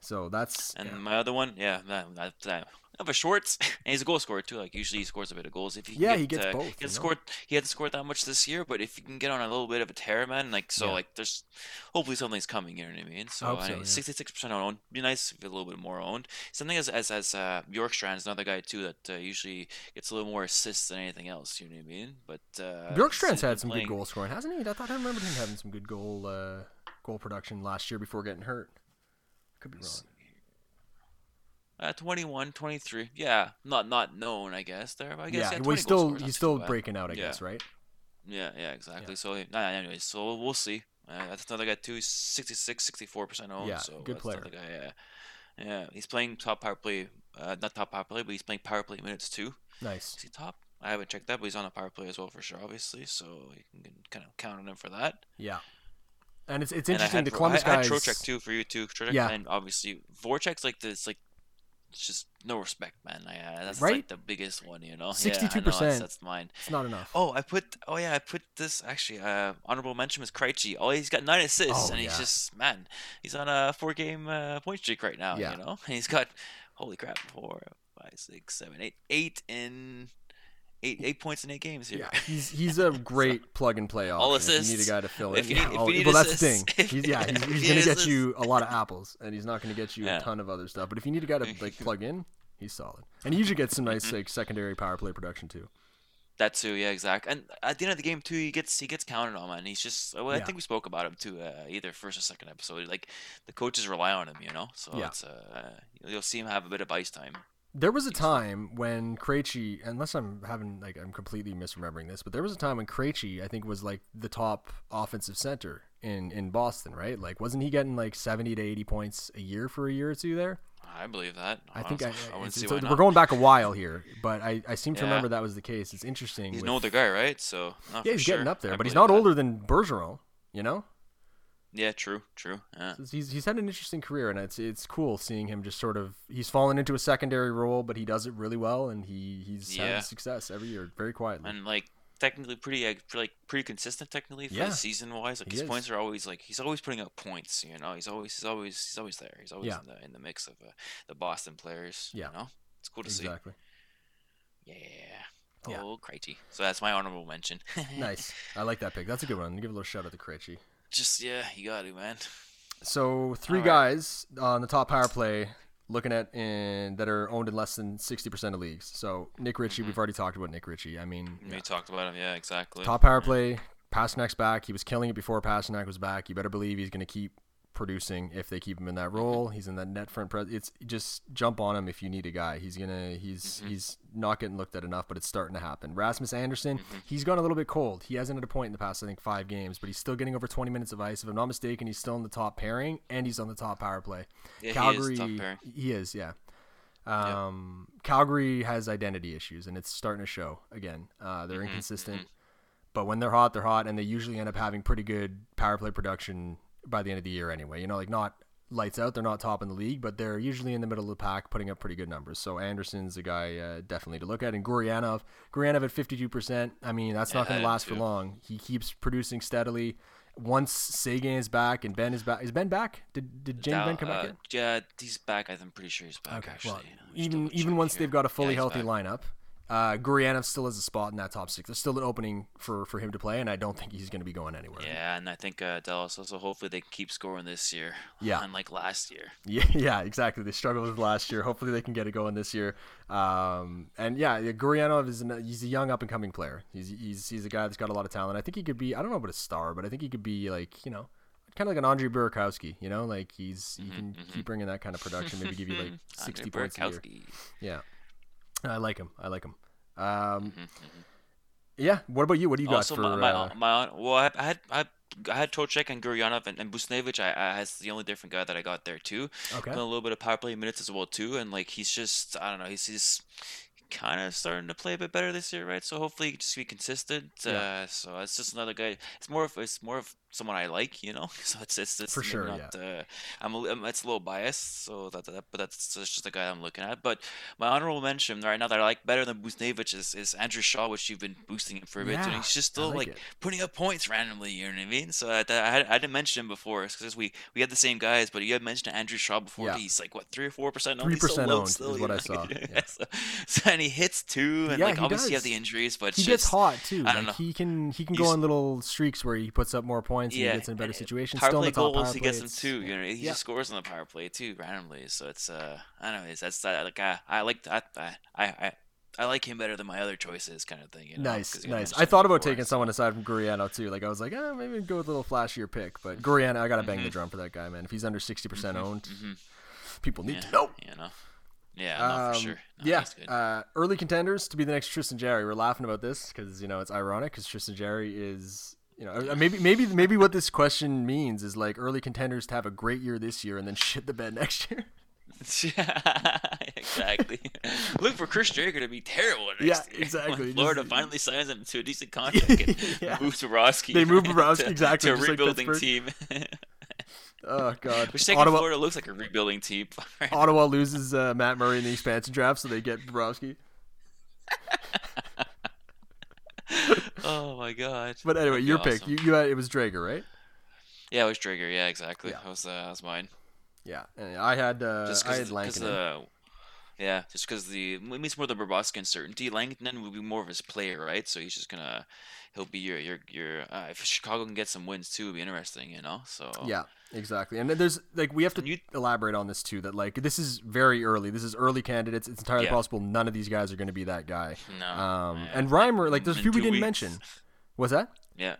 So that's and yeah. my other one, yeah, that, that, that of a shorts, and he's a goal scorer too. Like usually he scores a bit of goals. If he yeah, get, he gets uh, both. He had scored. He had scored that much this year, but if you can get on a little bit of a tear, man, like so, yeah. like there's hopefully something's coming. You know what I mean? So sixty-six percent owned. Be nice if a little bit more owned. Something as as as uh, Bjorkstrand is another guy too that uh, usually gets a little more assists than anything else. You know what I mean? But uh, Bjorkstrand's had some playing... good goal scoring, hasn't he? I thought I remembered him having some good goal uh, goal production last year before getting hurt. Could be wrong. Uh, 21, 23. Yeah, not not known, I guess. There, but I guess yeah. yeah he's still he's still breaking out, I yeah. guess, right? Yeah, yeah, exactly. Yeah. So, nah, anyways, so we'll see. Uh, that's another guy too. 66, 64 percent owned. Yeah, so good player. Guy, yeah, yeah. He's playing top power play, uh, not top power play, but he's playing power play minutes too. Nice. Is he top? I haven't checked that, but he's on a power play as well for sure, obviously. So you can kind of count on him for that. Yeah. And it's it's interesting. the Columbus I, guys. I had Trocheck too for you too. Trocheck, yeah. And obviously Voracek's like this like it's just no respect, man. I, uh, that's right? like the biggest one, you know. Sixty-two yeah, percent. That's, mine. It's not enough. Oh, I put. Oh yeah, I put this actually. Uh, honorable mention was Krejci. Oh, he's got nine assists, oh, and he's just man. He's on a four-game uh, point streak right now. Yeah. You know, and he's got holy crap, four, five, six, seven, eight, eight in eight eight points in eight games here. Yeah, he's he's a great so, plug and play option. All assists. you need a guy to fill in. If you need, yeah, if you need well, assists, that's the thing. He's, yeah, he's, he's gonna get you a lot of apples, and he's not gonna get you yeah. a ton of other stuff. But if you need a guy to like plug in, he's solid, and he usually gets some nice mm-hmm. like secondary power play production too. That too, yeah, exactly. And at the end of the game too, he gets he gets counted on, and He's just well, I yeah. think we spoke about him too, uh, either first or second episode. Like the coaches rely on him, you know. So yeah. it's uh, you'll see him have a bit of ice time. There was a time when Krejci, unless I'm having like I'm completely misremembering this, but there was a time when Krejci, I think, was like the top offensive center in in Boston, right? Like, wasn't he getting like seventy to eighty points a year for a year or two there? I believe that. I, think I, I, I so we're going back a while here, but I, I seem to yeah. remember that was the case. It's interesting. He's with, an older guy, right? So yeah, he's sure. getting up there, but he's not that. older than Bergeron. You know. Yeah, true, true. Yeah. He's he's had an interesting career, and it's it's cool seeing him just sort of he's fallen into a secondary role, but he does it really well, and he he's yeah. having success every year, very quietly. And like technically pretty like pretty consistent technically for yeah. season wise. Like he his is. points are always like he's always putting up points. You know, he's always he's always he's always there. He's always yeah. in the in the mix of uh, the Boston players. Yeah, you know, it's cool to exactly. see. Yeah. Yeah. Oh, Krejci. So that's my honorable mention. nice. I like that pick. That's a good one. Give a little shout out to Krejci. Just yeah, you got to man. So three guys on the top power play looking at in that are owned in less than 60% of leagues. So Nick Ritchie, mm-hmm. we've already talked about Nick Ritchie. I mean, we yeah. talked about him. Yeah, exactly. Top power play. Pastrnak's back. He was killing it before Pastrnak was back. You better believe he's going to keep producing if they keep him in that role. He's in that net front pres. It's just jump on him if you need a guy. He's gonna he's mm-hmm. he's not getting looked at enough, but it's starting to happen. Rasmus Andersson, mm-hmm. he's gone a little bit cold. He hasn't had a point in the past I think five games, but he's still getting over 20 minutes of ice. If I'm not mistaken, he's still in the top pairing and he's on the top power play. Yeah, Calgary, he is, he is yeah. Um, yep. Calgary has identity issues, and it's starting to show again. Uh, they're mm-hmm, inconsistent, mm-hmm. but when they're hot, they're hot, and they usually end up having pretty good power play production by the end of the year anyway. You know, like not lights out. They're not top in the league, but they're usually in the middle of the pack, putting up pretty good numbers. So Andersson's a guy uh, definitely to look at. And Gurianov, Gurianov at 52%. I mean, that's yeah, not going to last for long. He keeps producing steadily. Once Seguin is back and Benn is back, is Benn back? Did did Jamie Benn come back uh, yet? Yeah, he's back. I'm pretty sure he's back. Okay, actually. well, even even once here. they've got a fully yeah, healthy back. lineup, uh, Gurianov still has a spot in that top six. There's still an opening for, for him to play, and I don't think he's going to be going anywhere. Yeah, and I think uh, Dallas also hopefully they keep scoring this year. Yeah, unlike last year. Yeah, yeah, exactly. They struggled with last year. Hopefully they can get it going this year. Um, and yeah, Gurianov is an, he's a young up and coming player. He's, he's he's a guy that's got a lot of talent. I think he could be I don't know about a star, but I think he could be like you know kind of like an Andre Burakovsky, you know, like he's he mm-hmm, can mm-hmm. keep bringing that kind of production. Maybe give you like sixty points a year. Yeah, I like him. I like him. Um, mm-hmm, mm-hmm. Yeah. What about you? What do you got for? My, my, uh... my, well, I, I had I, I had Trocheck and Gurianov and, and Buchnevich. I, I has the only different guy that I got there too. Okay. Got a little bit of power play minutes as well too, and like he's just I don't know. He's he's kind of starting to play a bit better this year, right? So hopefully he just be consistent. Yeah. Uh, so it's just another guy. It's more of it's more of someone I like, you know. So it's it's, it's for sure. Not, yeah. Uh, I'm, it's a little biased, so that, that but that's, that's just the guy I'm looking at. But my honorable mention right now that I like better than Buchnevich is, is Andrew Shaw, which you've been boosting him for a bit, yeah, and he's just still like, like putting up points randomly. You know what I mean? So I, I, I didn't mention him before because we we had the same guys, but you had mentioned Andrew Shaw before. Yeah. He's like what three or four percent owned. Three percent owned still, is what I saw. Yeah. so, so, and he hits too, and like obviously does. you have the injuries, but he just, gets hot too. I don't like, know. He can he can go on little streaks where he puts up more points and he gets in a better situation. Power Still play goals, power he gets them too. You know, he yeah. just scores on the power play too randomly. So it's uh, anyways, that's that. Like I, I like that. I, I, I like him better than my other choices, kind of thing. You know? Nice, nice. I thought about before, taking so. someone aside from Gurianov too. Like I was like, eh, maybe go with a little flashier pick. But Gurianov, I gotta bang mm-hmm. the drum for that guy, man. If he's under 60 percent mm-hmm. owned, mm-hmm. people need yeah, to know. You know. Yeah, no, um, for sure. No, yeah, uh, early contenders to be the next Tristan Jarry. We're laughing about this because you know it's ironic because Tristan Jarry is you know, uh, maybe maybe maybe what this question means is like early contenders to have a great year this year and then shit the bed next year. yeah, exactly. Look for Chris Driedger to be terrible next yeah, year. exactly. When Florida Just, finally signs him to a decent contract and yeah. moves Bobrovsky. They move Bobrovsky to, exactly to a rebuilding like team. oh God! Which taking Ottawa, Florida looks like a rebuilding team. Right Ottawa loses uh, Matt Murray in the expansion draft, so they get Bobrovsky. oh my god! But anyway, your awesome. pick. You, you had, it was Driedger, right? Yeah, it was Driedger. Yeah, exactly. Yeah. That was uh, that was mine. Yeah, and I had uh, just I had Lankinen. Uh, yeah, just because the it means more the Bobrovsky uncertainty. Lankinen will be more of his player, right? So he's just gonna he'll be your your your. Uh, if Chicago can get some wins too, it'll be interesting, you know. So yeah, exactly. And there's like we have to you, elaborate on this too. That like this is very early. This is early candidates. It's entirely yeah. possible none of these guys are going to be that guy. No. Um, yeah. and Reimer, like there's a few we didn't weeks. mention. Was that? Yeah.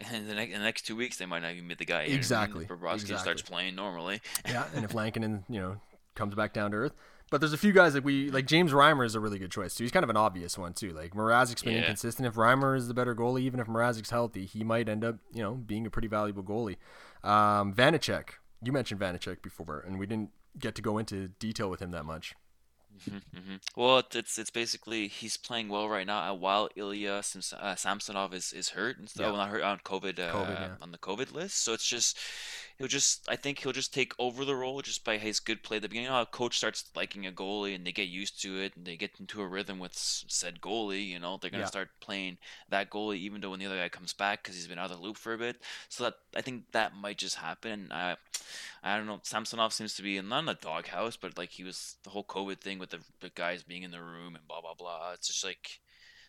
In the, next, in the next two weeks, they might not even be the guy. Exactly. Bobrovsky exactly. starts playing normally. yeah, and if Lankinen, you know, comes back down to earth, but there's a few guys that we like. James Reimer is a really good choice too. He's kind of an obvious one too. Like Mrazek's been yeah. inconsistent. If Reimer is the better goalie, even if Mrazek's healthy, he might end up, you know, being a pretty valuable goalie. Um, Vanecek, you mentioned Vanecek before, and we didn't get to go into detail with him that much. Mm-hmm, mm-hmm. Well, it's it's basically he's playing well right now, uh, while Ilya uh, Samsonov is, is hurt and stuff. Yeah. Well, not hurt on COVID, uh, COVID yeah. on the COVID list. So it's just he'll just I think he'll just take over the role just by his good play at the beginning. You know, a coach starts liking a goalie and they get used to it and they get into a rhythm with said goalie. You know, they're gonna yeah. start playing that goalie even though when the other guy comes back because he's been out of the loop for a bit. So that I think that might just happen. I I don't know. Samsonov seems to be in not in the doghouse, but like he was the whole COVID thing with the, the guys being in the room and blah blah blah. It's just like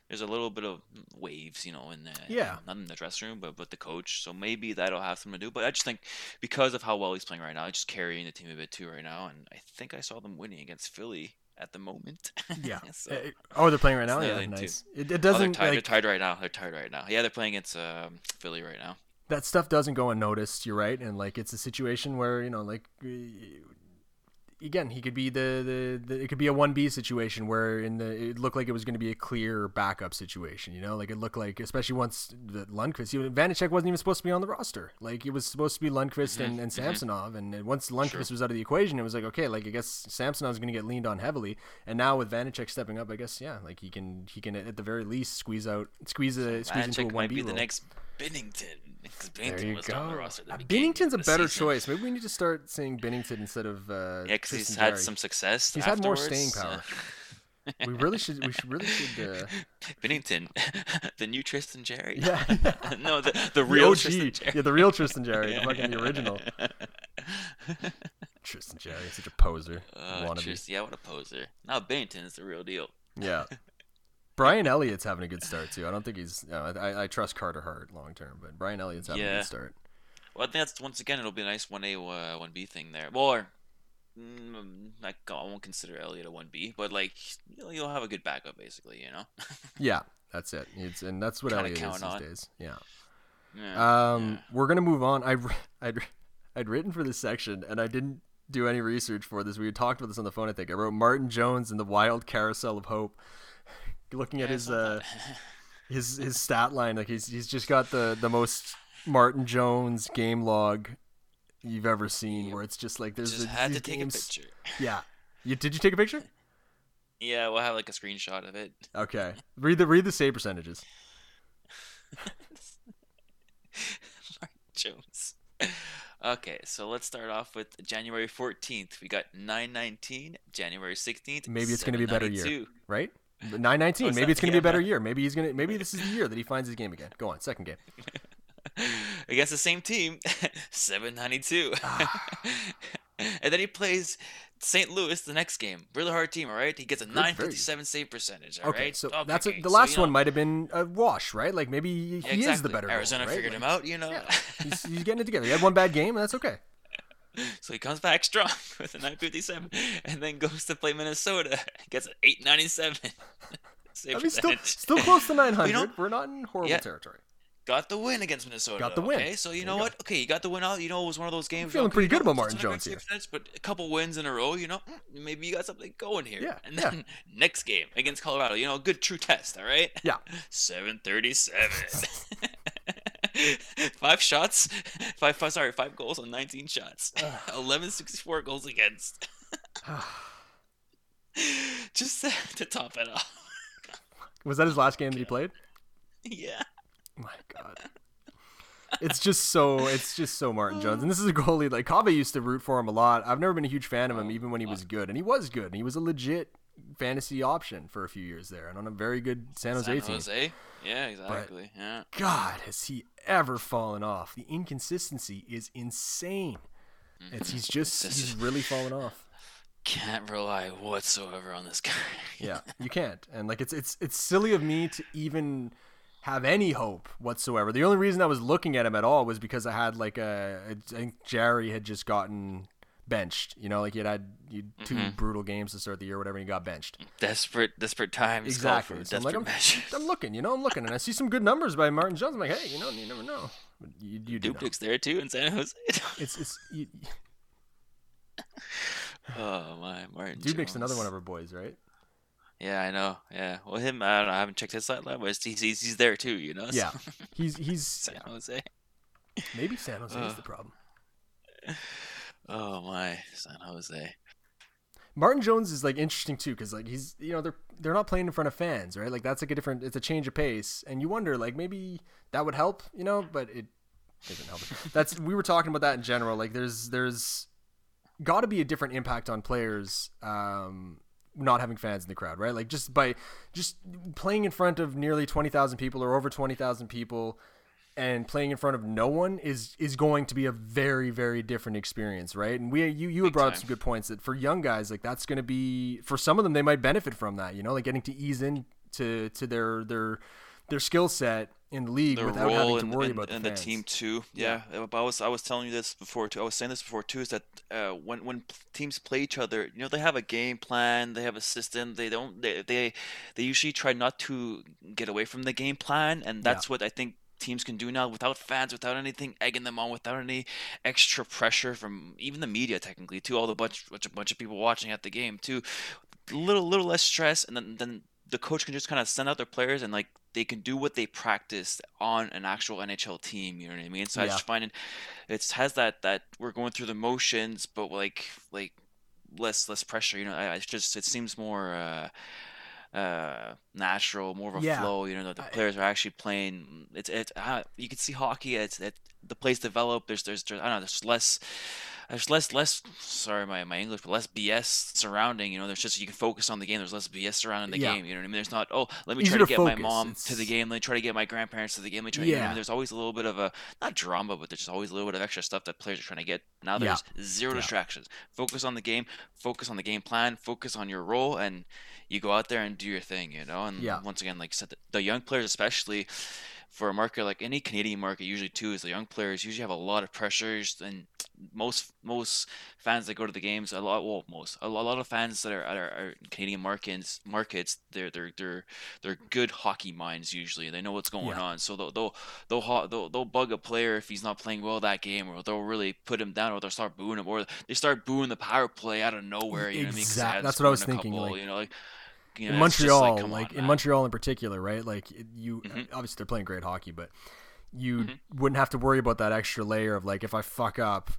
there's a little bit of waves, you know, in the yeah, not in the dressing room, but with the coach. So maybe that'll have something to do. But I just think because of how well he's playing right now, just carrying the team a bit too right now, and I think I saw them winning against Philly at the moment. Yeah. so, uh, oh, they're playing right now. Yeah, nice. It, it, doesn't. Oh, they're, tied, like, they're tied right now. They're tied right now. Yeah, they're playing against um, Philly right now. That stuff doesn't go unnoticed. You're right, and like it's a situation where you know, like again, he could be the, the, the it could be a one B situation where in the it looked like it was going to be a clear backup situation. You know, like it looked like especially once the Lundqvist, you know, Vanecek wasn't even supposed to be on the roster. Like it was supposed to be Lundqvist mm-hmm. and, and mm-hmm. Samsonov, and once Lundqvist sure. was out of the equation, it was like okay, like I guess Samsonov's going to get leaned on heavily, and now with Vanecek stepping up, I guess yeah, like he can he can at the very least squeeze out squeeze a squeeze into a one B might be the next Binnington. There you go. Uh, Binnington's a better season. choice. Maybe we need to start saying Binnington instead of uh, yeah, because he's had some success. He's afterwards. had more staying power. we really should. We should really should. Uh... Binnington, the new Tristan Jarry. Yeah. no, the the real the Tristan Jarry. Yeah, the real Tristan Jarry, the fucking the original. Tristan Jarry, such a poser. Uh, Tristan, yeah, what a poser. Now Binnington is the real deal. Yeah. Brian Elliott's having a good start too. I don't think he's. You know, I, I trust Carter Hart long term, but Brian Elliott's having yeah. a good start. Well, I think that's once again it'll be a nice one A uh, one B thing there. Or mm, I, won't consider Elliott a one B, but like you'll, you'll have a good backup basically. You know. yeah, that's it. It's and that's what Elliott is these days. Yeah. Yeah, um, yeah. we're gonna move on. I I'd, I'd written for this section and I didn't do any research for this. We had talked about this on the phone. I think I wrote Martin Jones and the Wild Carousel of Hope looking at his uh, his his stat line, like he's he's just got the the most Martin Jones game log you've ever seen, where it's just like there's just the, had to take games. a picture. Yeah, you did you take a picture? Yeah, we'll have like a screenshot of it. Okay, read the read the save percentages. Martin Jones. Okay, so let's start off with January 14th. We got 919. January 16th. Maybe it's going to be a better year, right? Nine nineteen. Maybe it's gonna be a better year. Maybe he's gonna. Maybe this is the year that he finds his game again. Go on, second game. Against the same team, seven ninety two. Ah. and then he plays St. Louis the next game. Really hard team, all right? He gets a nine fifty seven save percentage. All okay, right? so okay, that's a, the last so, one know, might have been a wash, right? Like maybe he exactly. is the better. Arizona goal, right? figured like, him out, you know. Yeah. he's, he's getting it together. He had one bad game, and that's okay. So he comes back strong with a 957 and then goes to play Minnesota. Gets an 897. I mean, still, still close to 900. You know, We're not in horrible yeah, territory. Got the win against Minnesota. Got the win. Okay, so you there know you what? Okay, you got the win out. You know, it was one of those games. I'm feeling okay, pretty good about Martin Jones here. but a couple wins in a row, you know, mm, maybe you got something going here. Yeah. And then yeah. next game against Colorado, you know, a good true test. All right. Yeah. 737. five shots, five, five, sorry, five goals on 19 shots. 1164 goals against. Just to top it off. Was that his last game that he played? Yeah. My God. It's just so it's just so Martin Jones, and this is a goalie like Kava used to root for him a lot. I've never been a huge fan of him, oh, even when he was good, and he was good, and he was a legit fantasy option for a few years there, and on a very good San Jose San team. Jose, yeah, exactly. But yeah. God, has he ever fallen off? The inconsistency is insane. Mm-hmm. It's he's just he's really fallen off can't rely whatsoever on this guy. yeah, you can't. And like it's it's it's silly of me to even have any hope whatsoever. The only reason I was looking at him at all was because I had like a I think Jarry had just gotten benched. You know, like he had had 2 mm-hmm. brutal games to start the year, whatever, and he got benched. Desperate, desperate times. Exactly. So I'm, like, I'm, I'm, looking, you know, I'm looking, and I see some good numbers by Martin Jones. I'm like, hey, you know, you never know. But you, you do. Dubnyk's there too in San Jose. it's it's. You, oh my, Martin. Dubnyk's another one of our boys, right? Yeah, I know. Yeah, well, him. I don't know. I haven't checked his stat line, but he's, he's he's there too. You know. Yeah, he's he's San. Jose. Maybe San Jose uh, is the problem. Oh my, San Jose. Martin Jones is like interesting too because like he's you know they're they're not playing in front of fans right like that's like a different it's a change of pace and you wonder like maybe that would help you know but it doesn't help. that's we were talking about that in general like there's there's got to be a different impact on players um, not having fans in the crowd right like just by just playing in front of nearly 20,000 people or over 20,000 people and playing in front of no one is is going to be a very very different experience right and we you you brought up some good points that for young guys like that's going to be for some of them they might benefit from that you know like getting to ease in to to their their their skill set in the league Their without having to worry and, about the, and the fans. team too. Yeah, but I was I was telling you this before too. I was saying this before too. Is that uh, when when teams play each other, you know, they have a game plan, they have a system. They don't they they, they usually try not to get away from the game plan, and Yeah. that's what I think teams can do now without fans, without anything egging them on, without any extra pressure from even the media technically too. All the bunch bunch a bunch of people watching at the game too. Little little less stress, and then then the coach can just kind of send out their players and like they can do what they practiced on an actual NHL team. You know what I mean? So I just find it, it's has that that we're going through the motions, but like like less less pressure. You know, I, I just it seems more. Uh, uh natural more of a Yeah. flow you know the, the players are actually playing it's it's uh, you can see hockey it's it the plays develop there's there's, there's i don't know there's less there's less less sorry my, my english but less bs surrounding you know there's just you can focus on the game there's less bs surrounding the Yeah. game you know what i mean there's not oh let me Easier try to get my mom It's- to the game let me try to get my grandparents to the game let me try, you know I Yeah. mean? there's always a little bit of a not drama but there's always a little bit of extra stuff that players are trying to get now Yeah. there's zero Yeah. distractions focus on the game focus on the game plan focus on your role and you go out there and do your thing you know and Yeah. once again like I said the, young players especially for a market like any Canadian market usually too is the young players usually have a lot of pressures and most most fans that go to the games a lot well most a lot, a lot of fans that are at our, Canadian markets markets they're they're they're they're good hockey minds usually they know what's going Yeah. on so they'll they'll they'll, they'll they'll bug a player if he's not playing well that game or they'll really put him down or they'll start booing him or they start booing the power play out of nowhere you know what I mean that's what I was scored in a thinking, couple, like, you know like you in know, Montreal, come like, on, in man. Montreal in particular, right? Like you Mhm. obviously they're playing great hockey, but you Mm-hmm. wouldn't have to worry about that extra layer of like if I fuck up,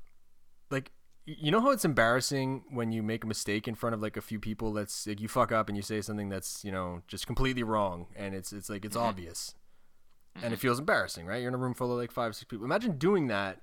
like you know how it's embarrassing when you make a mistake in front of like a few people that's like you fuck up and you say something that's you know just completely wrong and it's it's like it's Mm-hmm. obvious and it feels embarrassing right you're in a room full of like five six people imagine doing that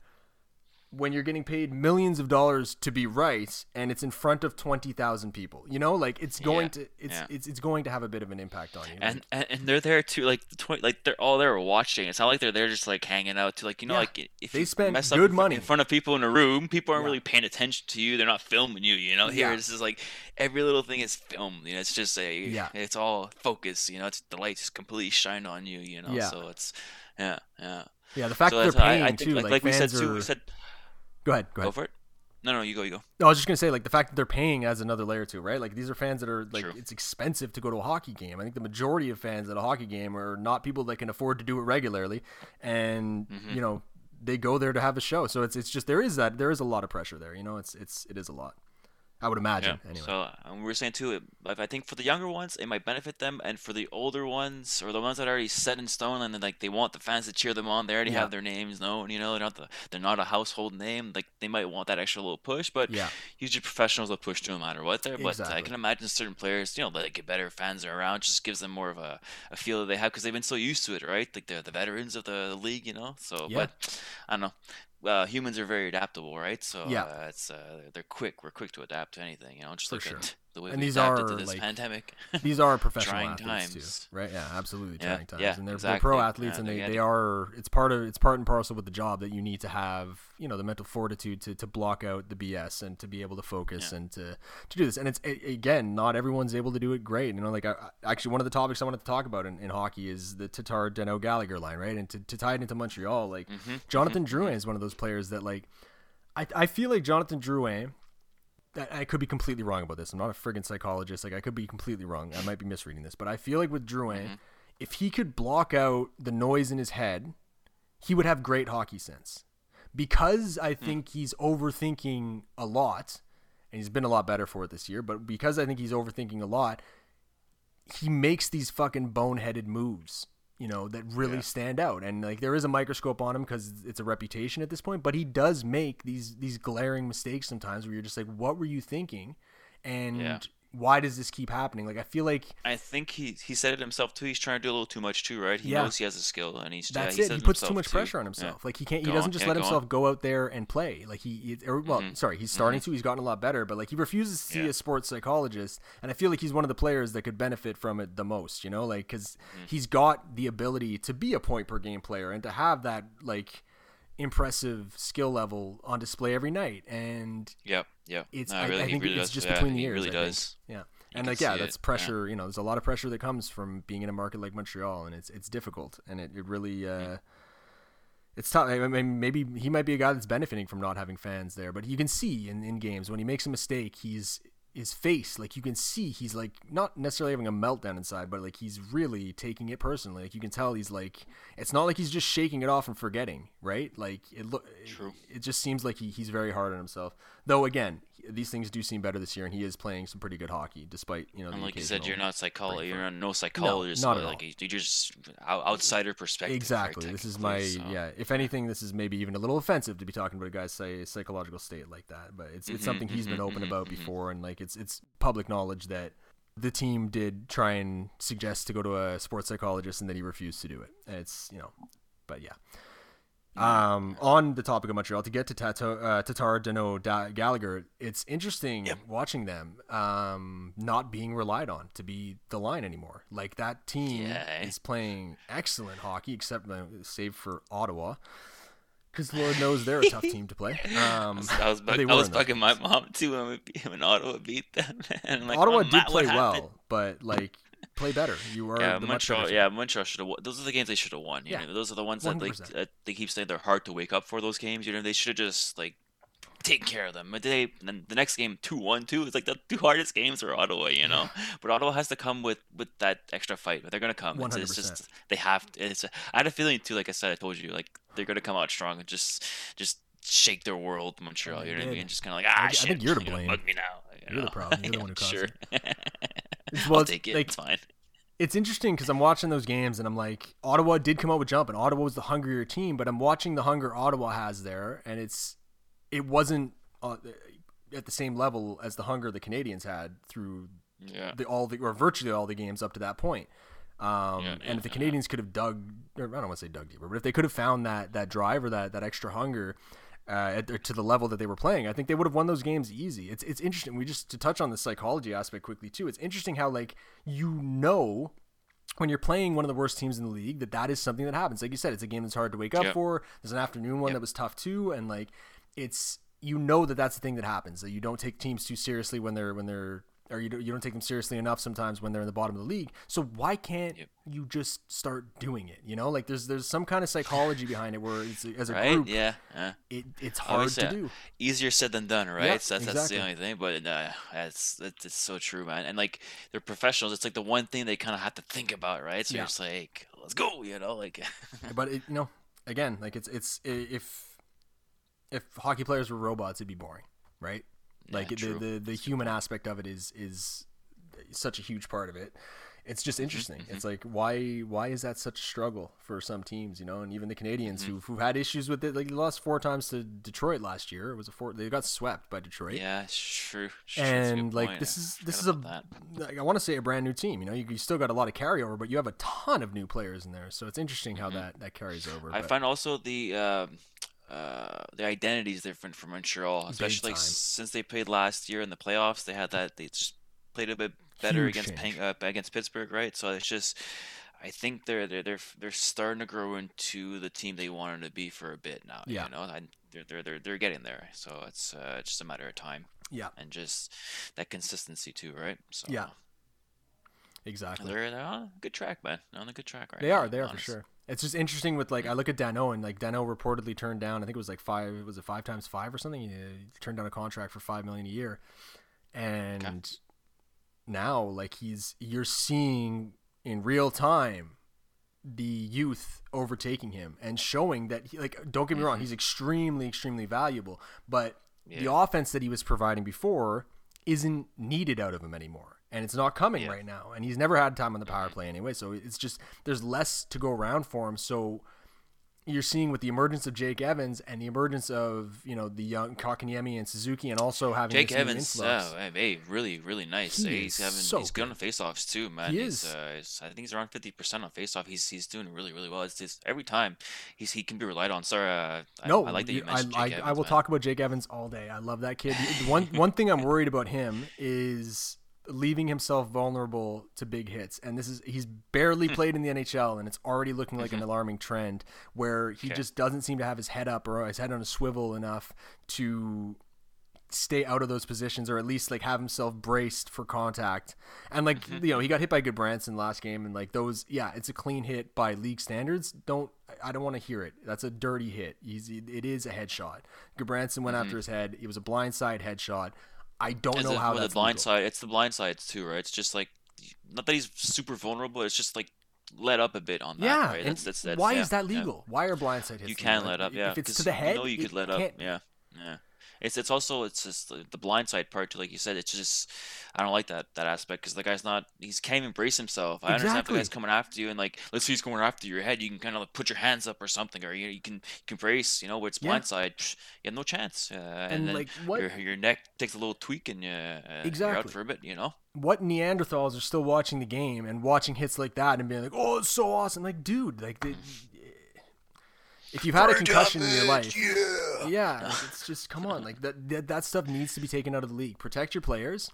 when you're getting paid millions of dollars to be right and it's in front of 20,000 people you know? Like it's going Yeah, to it's, yeah. it's it's going to have a bit of an impact on you. And, and and they're there too like the twenty like they're all there watching. It's not like they're there just like hanging out to like you know Yeah. like if They you spend mess up good fr- money. in front of people in a room people aren't really paying attention to you. They're not filming you you know? Here this is like every little thing is filmed you know? It's just a Yeah. it's all focus you know? It's the lights completely shine on you you know? So it's yeah yeah. Yeah the fact so that they're paying I think too like, like, like we said fans too we said go ahead go go for it no no you go you go No, I was just gonna say, like the fact that they're paying adds another layer to it, right? Like these are fans that are like True. it's expensive to go to a hockey game. I think the majority of fans at a hockey game are not people that can afford to do it regularly, and Mm-hmm. you know they go there to have a show. So it's it's just there is that there is a lot of pressure there. You know, it's it's it is a lot. I would imagine anyway. So um, we were saying too, like, I think for the younger ones, it might benefit them, and for the older ones or the ones that are already set in stone, and then like they want the fans to cheer them on, they already Yeah. have their names known. You know, they're not the, they're not a household name. Like they might want that extra little push, but Yeah. usually professionals will push to no matter what. There, but I can imagine certain players, you know, that get better fans are around, just gives them more of a, a feel that they have because they've been so used to it, right? Like they're the veterans of the league, you know. So, Yeah. but I don't know. Uh, humans are very adaptable, right? So Yeah. uh, it's uh, they're quick. We're quick to adapt to anything, you know. Just For look sure. at the way And these adapted are, to this like, pandemic. These are professional Trying athletes times. too, right? Yeah, absolutely Yeah, trying times, yeah, and they're, they're pro athletes, Yeah, and they, they are. It's part of it's part and parcel with the job that you need to have, you know, the mental fortitude to, to block out the BS and to be able to focus Yeah. and to to do this. And it's a, again, not everyone's able to do it great. You know, like I, actually one of the topics I wanted to talk about in, in hockey is the Tatar Danault Gallagher line, right? And to, to tie it into Montreal, like Mm-hmm, Jonathan Drouin is one of those players that like I, I feel like Jonathan Drouin. I I could be completely wrong about this. I'm not a friggin' psychologist. Like I could be completely wrong. I might be misreading this, but I feel like with Drouin, Mm-hmm. if he could block out the noise in his head, he would have great hockey sense. Because I Hmm. think he's overthinking a lot, and he's been a lot better for it this year. But because I think he's overthinking a lot, he makes these fucking boneheaded moves, you know, that really Yeah. stand out. And like there is a microscope on him because it's a reputation at this point. But he does make these these glaring mistakes sometimes where you're just like, what were you thinking? And yeah why does this keep happening? Like I feel like I think he he said it himself too. He's trying to do a little too much too, right? He yeah. knows he has a skill, and he's that's yeah, he it. He puts too much too. pressure on himself. Yeah. Like he can't. He doesn't on. just let himself on. go out there and play. Like he, or, well, mm-hmm. sorry, he's starting mm-hmm. to. He's gotten a lot better, but like he refuses to see a sports psychologist, and I feel like he's one of the players that could benefit from it the most. You know, like because mm-hmm. he's got the ability to be a point per game player and to have that like impressive skill level on display every night. And yep, yep. It's no, really, I, I, think really it's does. just between the ears. Really does. Yeah and like yeah that's it. pressure yeah. you know there's a lot of pressure that comes from being in a market like montreal and it's it's difficult and it, it really uh, yeah. it's tough i mean maybe he might be a guy that's benefiting from not having fans there but you can see in, in games when he makes a mistake he's his face like you can see he's like not necessarily having a meltdown inside but like he's really taking it personally. Like you can tell he's like it's not like he's just shaking it off and forgetting right? Like it look it, it just seems like he, he's very hard on himself. Though again these things do seem better this year, and he is playing some pretty good hockey, despite you know. And like you said, you're not psychologist. You're no psychologist. No, not at like all. you just outsider perspective. Exactly. Right, this is my so. yeah. If anything, this is maybe even a little offensive to be talking about a guy's say psychological state like that. But it's it's mm-hmm, something he's mm-hmm, been open mm-hmm, about mm-hmm. before, and like it's it's public knowledge that the team did try and suggest to go to a sports psychologist, and that he refused to do it. And it's you know, but yeah. Um, on the topic of Montreal, to get to Tato, uh, Tatar, Danault, da- Gallagher, it's interesting yep. watching them um, not being relied on to be the line anymore. Like that team yeah. is playing excellent hockey, except save for Ottawa, because Lord knows they're a tough team to play. Um, I was, bug- I was bugging my mom too when, we, when Ottawa beat them. and like, Ottawa did play well, but like play better. You are yeah, Montreal. Yeah, Montreal should have. Those are the games they should have won. You yeah, know, those are the ones 100%. that like uh, they keep saying they're hard to wake up for. Those games, you know, they should have just like taken care of them. But they then the next game two one two. It's like the two hardest games for Ottawa. You know, but Ottawa has to come with with that extra fight. But they're gonna come. It's, it's, just they have. To, it's. I had a feeling too. Like I said, I told you, like they're gonna come out strong and just just shake their world, Montreal. You know what I mean? Just kind of like ah, I, shit, I think you're to blame. You know, me now. You are the problem. You're the one who caused sure. it. well, I'll take it. Like, it's fine it's interesting because I'm watching those games and I'm like, Ottawa did come out with jump, and Ottawa was the hungrier team, but I'm watching the hunger Ottawa has there, and it's it wasn't uh, at the same level as the hunger the Canadiens had through yeah. the all the or virtually all the games up to that point. Um, yeah, and if the Canadiens could have dug, I don't want to say dug deeper, but if they could have found that that drive or that that extra hunger, uh, to the level that they were playing, I think they would have won those games easy. It's it's interesting. We just to touch on the psychology aspect quickly too. It's interesting how like you know when you're playing one of the worst teams in the league that that is something that happens. Like you said, it's a game that's hard to wake up yep. for. There's an afternoon one yep. that was tough too, and like it's you know that that's the thing that happens. That you don't take teams too seriously when they're when they're or you don't, you don't take them seriously enough sometimes when they're in the bottom of the league. So why can't yep. you just start doing it? You know, like there's there's some kind of psychology behind it where it's as a right? group, yeah, yeah. It, it's hard Obviously, to do. Easier said than done, right? Yeah, so that's, exactly. that's the only thing. But uh, that's that's it's so true, man. And like they're professionals. It's like the one thing they kind of have to think about, right? So yeah. you're just like, let's go, you know, like. but it, you know, again, like it's it's if if hockey players were robots, it'd be boring, right? Like yeah, the, the the human aspect of it is is such a huge part of it. It's just mm-hmm, interesting. Mm-hmm. It's like why why is that such a struggle for some teams, you know, and even the Canadiens mm-hmm. who who had issues with it. Like they lost four times to Detroit last year. It was a four. They got swept by Detroit. Yeah, true. And like point. this is this is a like, I want to say a brand new team. You know, you, you, still got a lot of carryover, but you have a ton of new players in there. So it's interesting how mm-hmm. that that carries over. I but. find also the. Uh, uh, the identity is different from Montreal, especially like, since they played last year in the playoffs. They had that they just played a bit better Huge against Peng, uh, against Pittsburgh, right? So it's just I think they're they're they're they're starting to grow into the team they wanted to be for a bit now. Yeah. You know, I, they're they're they're they're getting there. So it's uh, just a matter of time. Yeah. And just that consistency too, right? So yeah. Exactly. They're, they're on a good track, man. They're on a good track right They now, are. They are for sure. It's just interesting with like I look at Danault and like Danault reportedly turned down. I think it was like five. Was it five times five or something? He turned down a contract for five million a year, and. Okay now like he's you're seeing in real time the youth overtaking him and showing that he like don't get me wrong mm-hmm. he's extremely extremely valuable but yeah. the offense that he was providing before isn't needed out of him anymore and it's not coming yeah. right now and he's never had time on the power mm-hmm. play anyway so it's just there's less to go around for him so you're seeing with the emergence of Jake Evans and the emergence of you know the young Kotkaniemi and Suzuki, and also having Jake Evans, oh, hey, really, really nice. He he's having so he's good on faceoffs too, man. He he's, is. Uh, I think he's around fifty percent on faceoff. He's he's doing really, really well. It's just every time he's he can be relied on. Sorry, uh, no, I, I like that you I, mentioned I, Jake I Evans, will man. talk about Jake Evans all day. I love that kid. one one thing I'm worried about him is leaving himself vulnerable to big hits. And this is he's Hmm. barely played in the NHL and it's already looking like an alarming trend where he Okay. just doesn't seem to have his head up or his head on a swivel enough to stay out of those positions or at least like have himself braced for contact. And like Mm-hmm. you know he got hit by Gudbranson last game and like those yeah it's a clean hit by league standards. Don't I don't want to hear it. That's a dirty hit. He's, it is a headshot. Gudbranson went after his head. It was a blindside headshot I don't know it- how with that's the blind legal. side. It's the blind sides too, right? It's just like not that he's super vulnerable. It's just like let up a bit on that. yeah right? That's, that's, that's, why yeah, is that yeah. legal why are blindside hits You can legal? let up, yeah. if it's to the head you know you could let up, yeah, yeah. It's it's also it's just the, blind side part too, like you said. It's just I don't like that that aspect because the guy's not he's can't even brace himself. I understand if the guy's coming after you and like let's say he's going after your head, you can kind of like put your hands up or something, or you you can you can brace. You know, where it's Yeah. blind side, psh, you have no chance. Uh, and, And, then like, what- your your neck takes a little tweak and you uh, you're out Exactly. for a bit. You know. what Neanderthals are still watching the game and watching hits like that and being like, "Oh, it's so awesome!" Like, dude, like, the, if you've had a concussion in your life, yeah, like, it's just come on, like that, that that stuff needs to be taken out of the league. Protect your players.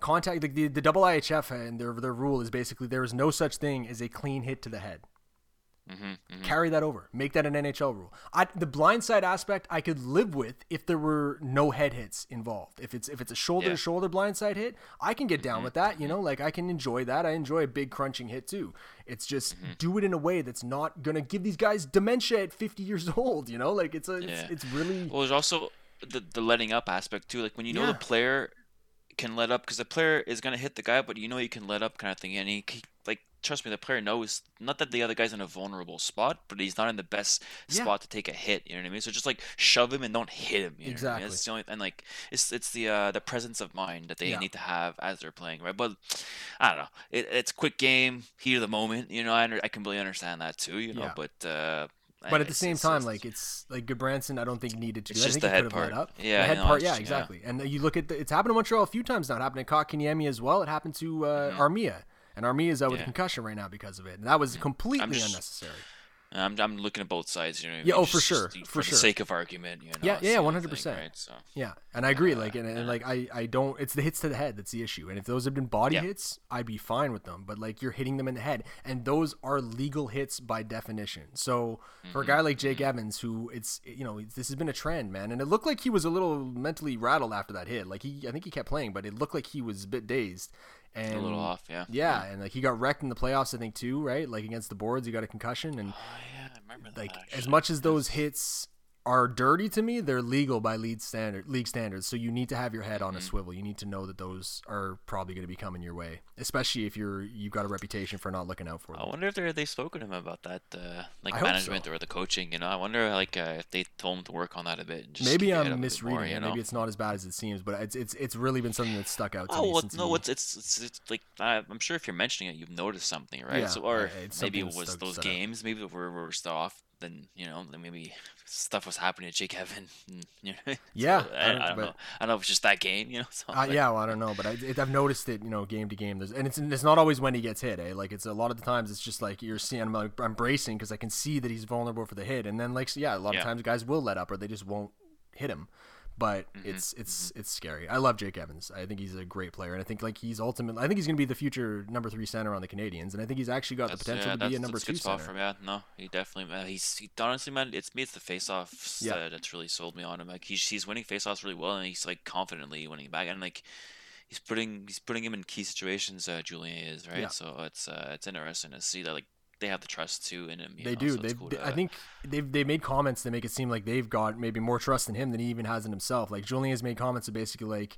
Contact like the the double IHF and their their rule is basically there is no such thing as a clean hit to the head. Mm-hmm, mm-hmm, Carry that over. Make that an NHL rule. I, the blindside aspect I could live with if there were no head hits involved. If it's if it's a shoulder to shoulder blindside hit, I can get down mm-hmm, with that. You mm-hmm. know, like I can enjoy that. I enjoy a big crunching hit too. It's just do it in a way that's not gonna give these guys dementia at 50 years old. You know, like it's a it's, Yeah. it's really Well, there's also the the letting up aspect too. Like when you know Yeah. the player can let up because the player is gonna hit the guy, but you know he can let up kind of thing. And he, trust me, the player knows not that the other guy's in a vulnerable spot, but he's not in the best Yeah. spot to take a hit. You know what I mean? So just like shove him and don't hit him. You know what I mean? Exactly. That's the only and like it's it's the uh, the presence of mind that they Yeah. need to have as they're playing, right? But I don't know. It, it's quick game, heat of the moment. You know, I I completely understand that too. You know, Yeah. but. uh But at the same it's time, just- like it's like Gudbranson, I don't think needed to. It's do just think the he head could have let part. up. Yeah, the head no, part. Yeah, just- yeah. exactly. And you look at the, it's happened to Montreal a few times now. It happened to Kotkaniemi as well. It happened to uh, Armia, and Armia is out with a Mm-hmm. Concussion right now because of it. And that was completely just- unnecessary. I'm, I'm looking at both sides. You know, I Yeah, mean? oh, for Just- sure, just for the sure. sake of argument. You know, Yeah, yeah, 100%. thing, Right? So Yeah, and I agree. Like, and, and like I, I don't. It's the hits to the head that's the issue. And if those had been body Yeah. hits, I'd be fine with them. But like you're hitting them in the head, and those are legal hits by definition. So for a guy like Jake Evans, who it's you know this has been a trend, man, and it looked like he was a little mentally rattled after that hit. Like he, I think he kept playing, but it looked like he was a bit dazed. And a little off. Yeah. Yeah, and like he got wrecked in the playoffs, I think too, right? Like against the boards, he got a concussion, and Oh yeah, I remember that. like as much as those hits are dirty to me, they're legal by league standard league standards. So you need to have your head Mm-hmm. on a swivel. You need to know that those are probably going to be coming your way, especially if you're you've got a reputation for not looking out for them. I wonder if they they spoken to him about that, uh, like I management so. or the coaching. You know, I wonder like uh, if they told him to work on that a bit. And just Maybe keep your head I'm up a bit misreading more, it. you know? Maybe it's not as bad as it seems, but it's it's it's really been something that's stuck out to Oh me well, no, it's, it's it's it's like I'm sure if you're mentioning it, you've noticed something, right? Yeah, so or it's maybe it was those stood out. games, maybe we're we're still off. Then you know, then maybe stuff was happening to Jake Evan. and, You know, Yeah, so, I I, don't- I don't know. I don't know if it's just that game, you know. So, Uh, like, yeah, well, I don't know, but I, it, I've noticed it, you know, game to game. There's, and it's it's not always when he gets hit, eh? Like it's a lot of the times it's just like you're seeing, I'm, like, I'm bracing because I can see that he's vulnerable for the hit, and then like so, yeah, a lot Yeah. of times guys will let up or they just won't hit him. But Mm-hmm, it's it's it's scary. I love Jake Evans. I think he's a great player, and I think like he's ultimately, I think he's going to be the future number three center on the Canadiens, and I think he's actually got the potential yeah, to be a number that's two center. Yeah, no, he definitely. Man, he's he, honestly, man, it's me. It's the face-offs Yeah. that, that's really sold me on him. Like he's he's winning face-offs really well, and he's like confidently winning back, and like he's putting he's putting him in key situations. Uh, Julien is right, Yeah. so it's uh, it's interesting to see that like they have the trust too in him. They know, do. so They've, cool to- I think they've they made comments that make it seem like they've got maybe more trust in him than he even has in himself. Like Julien has made comments that basically like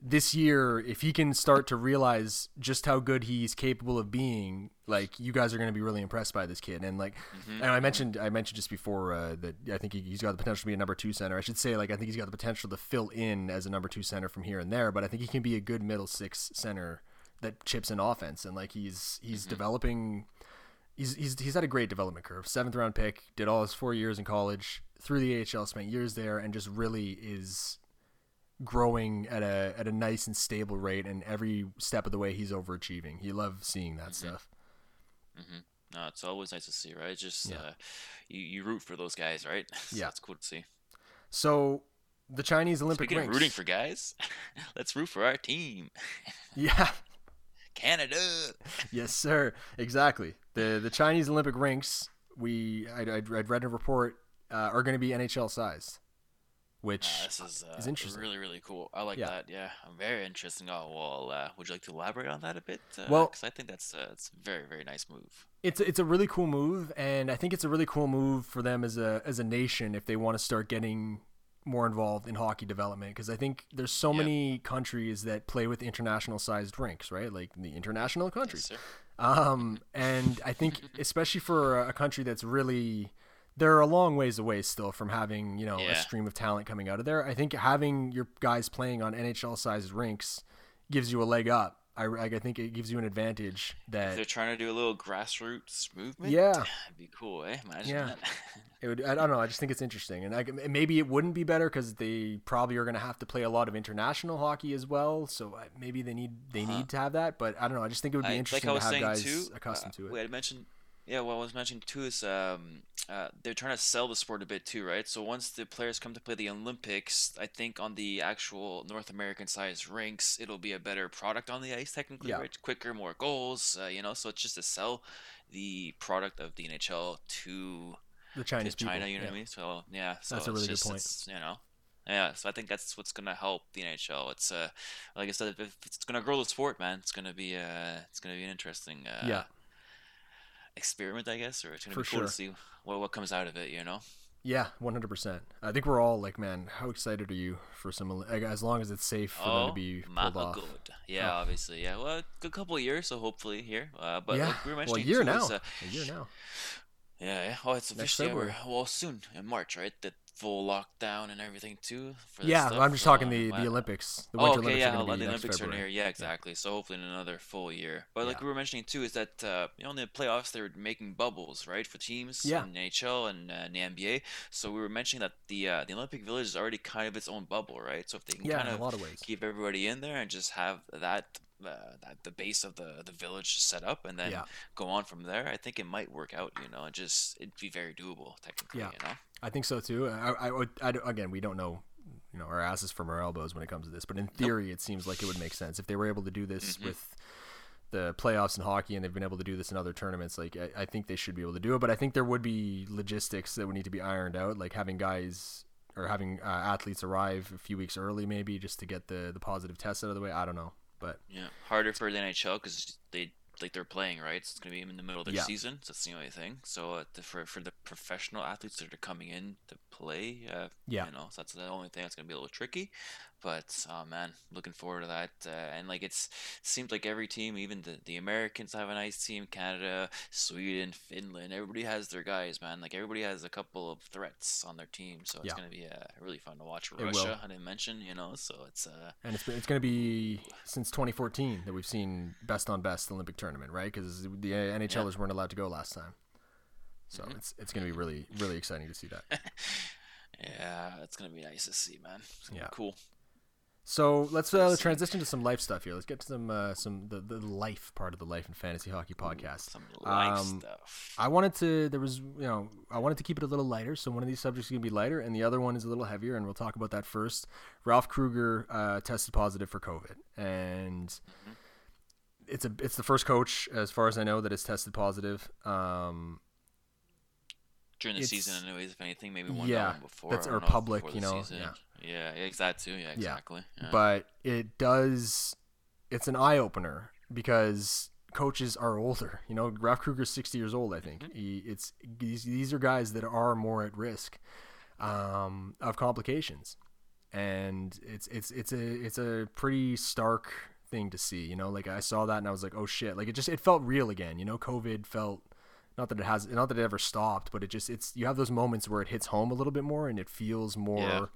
this year, if he can start to realize just how good he's capable of being, like you guys are going to be really impressed by this kid. And like, Mm-hmm. and I mentioned I mentioned just before uh, that I think he, he's got the potential to be a number two center. I should say like I think he's got the potential to fill in as a number two center from here and there. But I think he can be a good middle six center that chips in offense and like he's he's Mm-hmm. developing he's he's he's had a great development curve. Seventh round pick, did all his four years in college, through the AHL, spent years there, and just really is growing at a at a nice and stable rate. And every step of the way, he's overachieving. You love seeing that mm-hmm. stuff. Mm-hmm. No, it's always nice to see, right? It's just yeah. uh, you you root for those guys, right? so yeah, it's cool to see. So the Chinese Olympic Speaking rinks. rooting for guys, let's root for our team. yeah. Canada. yes, sir. Exactly. The the Chinese Olympic rinks. We I would read a report uh, are going to be NHL sized, which uh, this is, uh, is interesting. Really, really cool. I like yeah. that. Yeah, I'm very interesting. Oh well, uh, would you like to elaborate on that a bit? Uh, well, because I think that's uh, it's a very very nice move. It's it's a really cool move, and I think it's a really cool move for them as a as a nation if they want to start getting more involved in hockey development because I think there's so many countries that play with international sized rinks, right? Like the international countries. Yes, um, and I think especially for a country that's really they're a long ways away still from having you know yeah. a stream of talent coming out of there. I think having your guys playing on NHL sized rinks gives you a leg up I, I think it gives you an advantage that if they're trying to do a little grassroots movement. Yeah, it'd be cool, eh? Imagine yeah. that. it would. I don't know. I just think it's interesting, and I, maybe it wouldn't be better because they probably are going to have to play a lot of international hockey as well. So uh, maybe they need they huh. need to have that. But I don't know. I just think it would be I, interesting like to have guys too, accustomed uh, to it. Wait, I mentioned yeah, well, I was mentioning too is um, uh, they're trying to sell the sport a bit too, right? So once the players come to play the Olympics, I think on the actual North American size rinks, it'll be a better product on the ice, technically, yeah. right? Quicker, more goals, uh, you know. So it's just to sell the product of the NHL to the Chinese to China, people. you know yeah. what I mean? So yeah, so that's a really just, good point. You know, yeah, so I think that's what's gonna help the NHL. It's uh, like I said, if it's gonna grow the sport, man, it's gonna be uh, it's gonna be an interesting uh, yeah experiment, I guess, or it's gonna For be cool sure. to see what what comes out of it. You know. Yeah, one hundred percent. I think we're all like, man, how excited are you for some? As long as it's safe for oh, them to be pulled off. Good. Yeah, oh. obviously. Yeah, well, a good couple of years, so hopefully here. Uh, but yeah, like we were mentioning, well, a year now. Is, uh, a year now. Yeah, yeah. Oh, it's officially over. Well, soon in March, right? The full lockdown and everything too. yeah, stuff. I'm just talking the, the Olympics. The oh, okay, Olympics yeah, the Olympics February. are near. Yeah, exactly. Yeah. So hopefully in another full year. But like yeah. we were mentioning too, is that uh, you know in the playoffs they're making bubbles, right, for teams yeah. in NHL and uh, in the NBA. So we were mentioning that the uh, the Olympic Village is already kind of its own bubble, right? So if they can yeah, kind of, a lot of ways. keep everybody in there and just have that uh, that the base of the the village set up and then yeah. go on from there. I think it might work out. You know, and just it'd be very doable technically. Yeah. You know, I think so too. I, I, I, again, we don't know. You know, our asses from our elbows when it comes to this, but in theory, nope. it seems like it would make sense if they were able to do this mm-hmm. with the playoffs in hockey and they've been able to do this in other tournaments like I, I, think they should be able to do it but i think there would be logistics that would need to be ironed out like having guys or having uh, athletes arrive a few weeks early maybe just to get the the positive test out of the way i don't know but yeah, harder for the NHL because they like they're playing right. So it's gonna be in the middle of their yeah. season. So that's the only thing. So uh, the, for for the professional athletes that are coming in to play, uh, yeah, you know, so that's the only thing that's gonna be a little tricky. But oh man, looking forward to that. Uh, and like it's it seems like every team, even the the Americans have a nice team. Canada, Sweden, Finland, everybody has their guys, man. Like everybody has a couple of threats on their team, so it's yeah. gonna be uh, really fun to watch. Russia, I didn't mention, you know, so it's uh and it's it's gonna be since 2014 that we've seen best on best Olympic tournament, right? Because the NHLers yeah. weren't allowed to go last time. So mm-hmm. it's it's gonna be really really exciting to see that. yeah, it's gonna be nice to see, man. yeah, cool. So let's uh, transition to some life stuff here. Let's get to some uh, some the, the life part of the life and fantasy hockey podcast. Some life um, stuff. I wanted to. There was you know I wanted to keep it a little lighter. So one of these subjects is gonna be lighter, and the other one is a little heavier, and we'll talk about that first. Ralph Krueger uh, tested positive for COVID, and mm-hmm. it's a it's the first coach as far as I know that has tested positive. Um, during the season, anyways. If anything, maybe one yeah, before. That's or public, you know. Yeah. Yeah, exactly. Yeah, exactly. Yeah. Yeah. But it does. It's an eye opener because coaches are older. You know, Ralph Krueger's sixty years old. I think mm-hmm. he, it's these, these are guys that are more at risk um, of complications, and it's it's it's a it's a pretty stark thing to see. You know, like I saw that and I was like, oh shit! Like it just it felt real again. You know, COVID felt not that it has not that it ever stopped, but it just it's you have those moments where it hits home a little bit more and it feels more. Yeah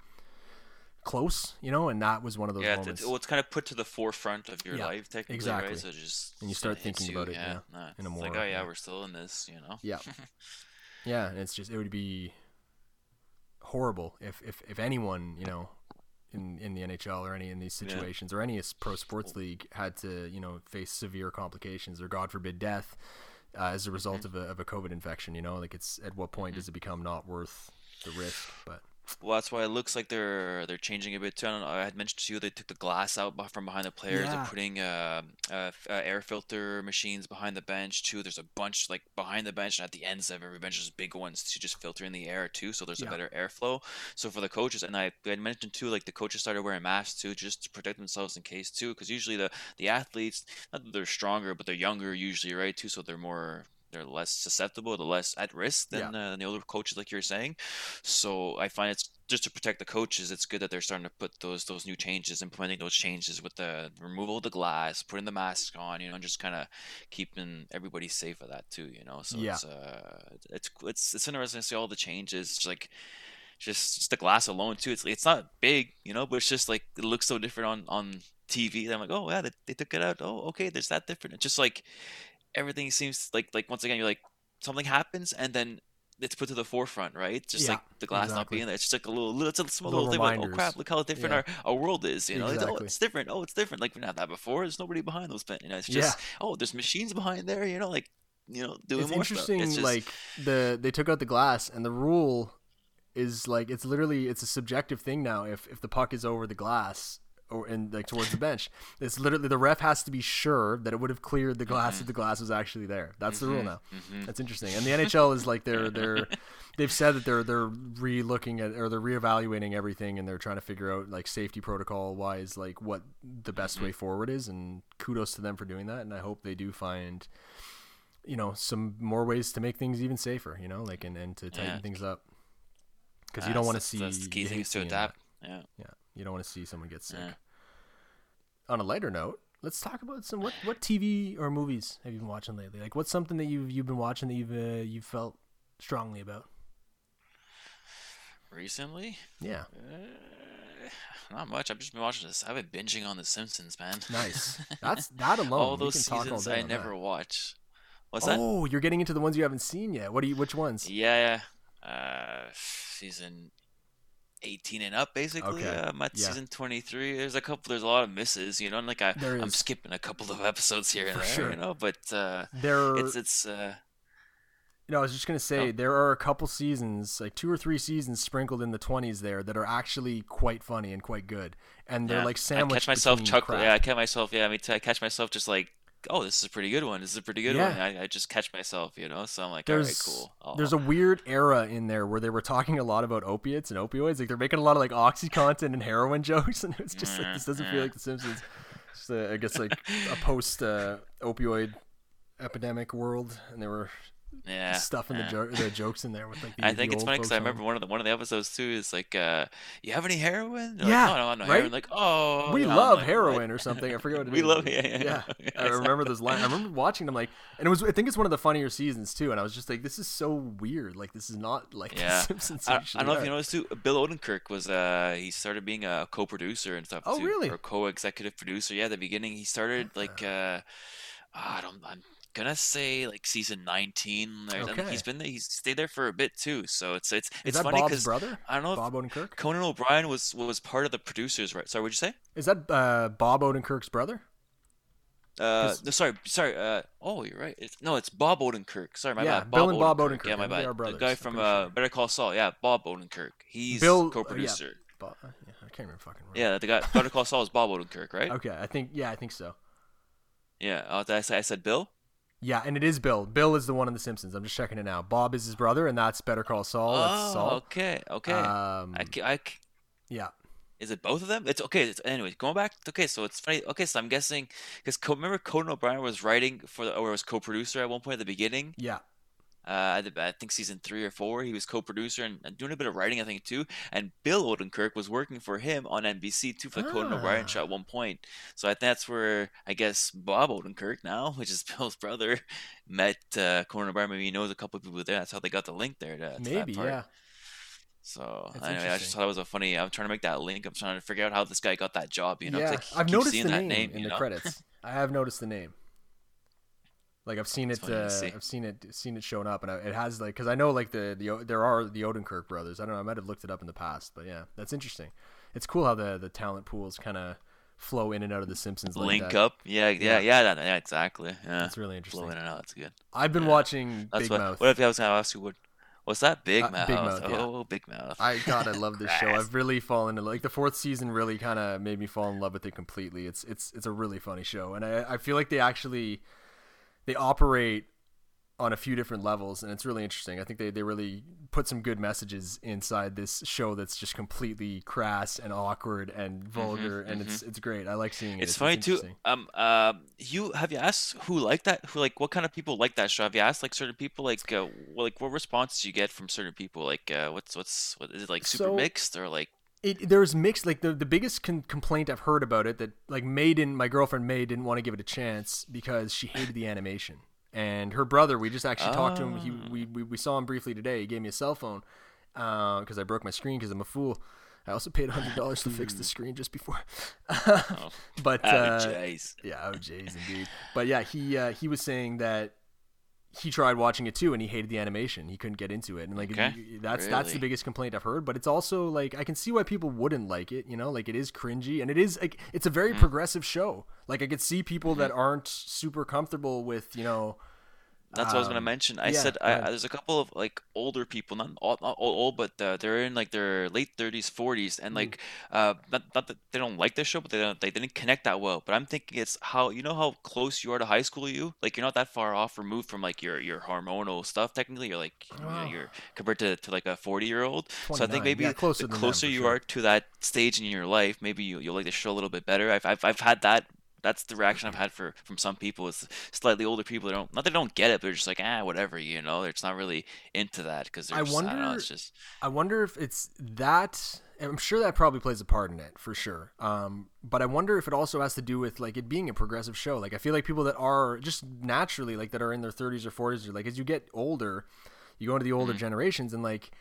close, you know, and that was one of those yeah, moments. It's, well, it's kind of put to the forefront of your yeah, life, technically, exactly. right? So just and you start thinking you, about it, yeah, yeah, in a it's more, like, oh yeah, we're still in this, you know. Yeah. yeah, and it's just it would be horrible if if if anyone, you know, in in the NHL or any in these situations or any pro sports league had to, you know, face severe complications or God forbid death uh, as a result Mm-hmm. of a of a COVID infection. You know, like it's at what point does it become not worth the risk? But Well, that's why it looks like they're they're changing a bit too. I, don't know, I had mentioned to you they took the glass out from behind the players. Yeah. They're putting uh, uh, uh, air filter machines behind the bench too. There's a bunch like behind the bench and at the ends of every bench, there's big ones to just filter in the air too. So there's Yeah. a better airflow. So for the coaches, and I I had mentioned too, like the coaches started wearing masks too, just to protect themselves in case too, because usually the the athletes, not that they're stronger, but they're younger usually, right? Too, so they're more they're less susceptible, they're less at risk than, uh, than the older coaches, like you're saying. So I find it's just to protect the coaches. It's good that they're starting to put those those new changes, implementing those changes with the removal of the glass, putting the mask on, you know, and just kind of keeping everybody safe with that too, you know. So Yeah. it's uh, it's it's it's interesting to see all the changes. It's like just just the glass alone too. It's it's not big, you know, but it's just like it looks so different on on TV. I'm like, oh yeah, they, they took it out. Oh okay, there's that different. It's just like everything seems like like once again you're like something happens and then it's put to the forefront, right? Just Yeah, like the glass not being there. It's just like a little, little it's a small Little little, thing. Like, oh crap! Look how different Yeah. our, our world is. You know, It's, oh, it's different. Oh, it's different. Like we didn't have that before. There's nobody behind those. pen- You know, it's just oh, there's machines behind there. You know, like you know, doing it's more interesting stuff. It's just, like the they took out the glass and the rule is like it's literally it's a subjective thing now if if the puck is over the glass or and like towards the bench it's literally the ref has to be sure that it would have cleared the glass Mm-hmm. if the glass was actually there that's the rule now that's interesting and the NHL is like they're they're they've said that they're they're re-looking at or they're reevaluating everything and they're trying to figure out like safety protocol wise like what the best Mm-hmm. way forward is and kudos to them for doing that and I hope they do find you know some more ways to make things even safer you know like and, and to tighten Yeah. things up because uh, you don't want to see the key you thing hate is to adapt. Yeah. yeah you don't want to see someone get sick Yeah. on a lighter note let's talk about some what what tv or movies have you been watching lately like what's something that you've you've been watching that you've uh, you felt strongly about Recently, yeah uh, not much. I've just been watching this. I've been binging on The Simpsons, man. nice that's that alone all those can talk all seasons I never that. watch. What's that? oh you're getting into the ones you haven't seen yet what do you which ones Yeah, yeah. Uh, season 18 and up, basically. Okay, Uh, I'm at yeah. season 23. There's a couple. There's a lot of misses, you know. And like I, i'm skipping a couple of episodes here and For there, sure. you know. But uh, there it's it's uh, You know, I was just gonna say Oh. there are a couple seasons, like two or three seasons sprinkled in the twenties there that are actually quite funny and quite good, and they're yeah. like I catch myself chuckling. Yeah, I catch myself. Yeah, I mean, I catch myself just like, oh, this is a pretty good one. This is a pretty good Yeah. one. I, I just catch myself, you know. So I'm like, There's all right, cool. I'll- there's a weird era in there where they were talking a lot about opiates and opioids. Like they're making a lot of like OxyContin and heroin jokes, and it's just like this doesn't feel like The Simpsons. Just, uh, I guess like a post uh, opioid epidemic world, and they were yeah, stuffing yeah. the, jo- the jokes in there with like. The, I think it's funny because I remember one of the one of the episodes too is like, uh, "You have any heroin?" They're Yeah, like, no, no, no right? heroin. Like, oh, we yeah." I'm love like, heroin or something. I forget what it We is. love- yeah, yeah, yeah. yeah. I remember those lines. I remember watching them like, and it was. I think it's one of the funnier seasons too. And I was just like, this is so weird. Like this is not like Yeah. Simpsons. I, I don't know if you noticed too. Bill Odenkirk was uh he started being a co-producer and stuff. Oh, too, really? Or co-executive producer. Yeah, at the beginning he started like uh, I don't. I'm gonna say like season 19. There, and Okay. he's been there. He's stayed there for a bit too. So it's it's Is it's funny Bob's because brother? I don't know Bob Odenkirk. Conan O'Brien was was part of the producers, right? Sorry, what'd you say? Is that uh, Bob Odenkirk's brother? Uh, no, sorry, sorry. Uh, oh, you're right. It's, no, it's Bob Odenkirk. Sorry, my Yeah, bad. Bill and Bob odenkirk Yeah, my I think they bad. The guy from uh, sure. Better Call Saul. Yeah, Bob Odenkirk. He's Bill- uh, yeah. co-producer. Bob, yeah, I can't remember fucking. Remember. Yeah, the guy Better Call Saul is Bob Odenkirk, right? Okay, I think yeah, I think so. Yeah. Oh, did I say I said Bill? Yeah, and it is Bill. Bill is the one in The Simpsons. I'm just checking it now. Bob is his brother, and that's Better Call Saul. That's oh, Saul. okay, okay. Um, I, I, yeah. is it both of them? It's okay. It's, anyways, going back. Okay, so it's funny. Okay, so I'm guessing because remember Conan O'Brien was writing for the, or was co-producer at one point at the beginning. Yeah. Uh, I I think season three or four, he was co-producer and, and doing a bit of writing, I think too. And Bill Odenkirk was working for him on NBC too for the Conan O'Brien Ah. show at one point. So I that's where I guess Bob Odenkirk now, which is Bill's brother, met uh, Conan O'Brien. Maybe he knows a couple of people there. That's how they got the link there. To, to Maybe. Yeah. So anyway, I just thought it was a funny. I'm trying to make that link. I'm trying to figure out how this guy got that job. You know, yeah, like, I've noticed the name, name, in the know? credits. I have noticed the name. Like I've seen it, uh, I've seen it, seen it shown up, and it has like because I know like the the there are the Odenkirk brothers. I don't know. I might have looked it up in the past, but yeah, that's interesting. It's cool how the the talent pools kind of flow in and out of the Simpsons. Link like up, yeah, yeah, yeah, yeah, yeah, exactly. Yeah, it's really interesting. Flow in and out, that's good. I've been yeah. watching that's Big what, Mouth. What if I was gonna ask you what? What's that? Big uh, Mouth. Big Mouth. Oh. Big Mouth. I God, I love this show. I've really fallen in like the fourth season. Really kind of made me fall in love with it completely. It's it's it's a really funny show, and I I feel like they actually they operate on a few different levels and it's really interesting. I think they, they really put some good messages inside this show that's just completely crass and awkward and mm-hmm, vulgar mm-hmm, and mm-hmm. it's it's great. I like seeing it. It's, it's funny it's too. Um uh you have you asked who like that who like what kind of people like that show? Have you asked like certain people like uh, like what responses you get from certain people like uh what's what's what is it like super so, mixed or like it, there's mixed like the, the biggest con- complaint I've heard about it that like May didn't my girlfriend May didn't want to give it a chance because she hated the animation and her brother we just actually oh. talked to him he we, we, we saw him briefly today he gave me a cell phone because uh, i broke my screen because i'm a fool i also paid $100 to fix the screen just before oh. but oh, uh, Jays. yeah oh jays indeed but yeah he uh, he was saying that he tried watching it too and he hated the animation he couldn't get into it and like okay. that's really? that's the biggest complaint i've heard but it's also like i can see why people wouldn't like it you know like it is cringy and it is like it's a very mm-hmm. progressive show like i could see people mm-hmm. that aren't super comfortable with you know that's what I was gonna um, mention. I yeah, said I, there's a couple of like older people, not all, not all old, but uh, they're in like their late 30s, 40s, and mm. like uh, not, not that they don't like this show, but they don't they didn't connect that well. But I'm thinking it's how you know how close you are to high school. You like you're not that far off removed from like your your hormonal stuff. Technically, you're like wow. you're compared to, to like a 40 year old. So I think maybe yeah, closer the closer you sure. are to that stage in your life, maybe you you'll like the show a little bit better. I've I've, I've had that that's the reaction I've had for from some people. Is slightly older people that don't not they don't get it, but they're just like ah whatever, you know. They're not really into that because I wonder. I, know, it's just. I wonder if it's that. I'm sure that probably plays a part in it for sure. Um, but I wonder if it also has to do with like it being a progressive show. Like I feel like people that are just naturally like that are in their 30s or 40s or like as you get older, you go into the older mm-hmm. generations and like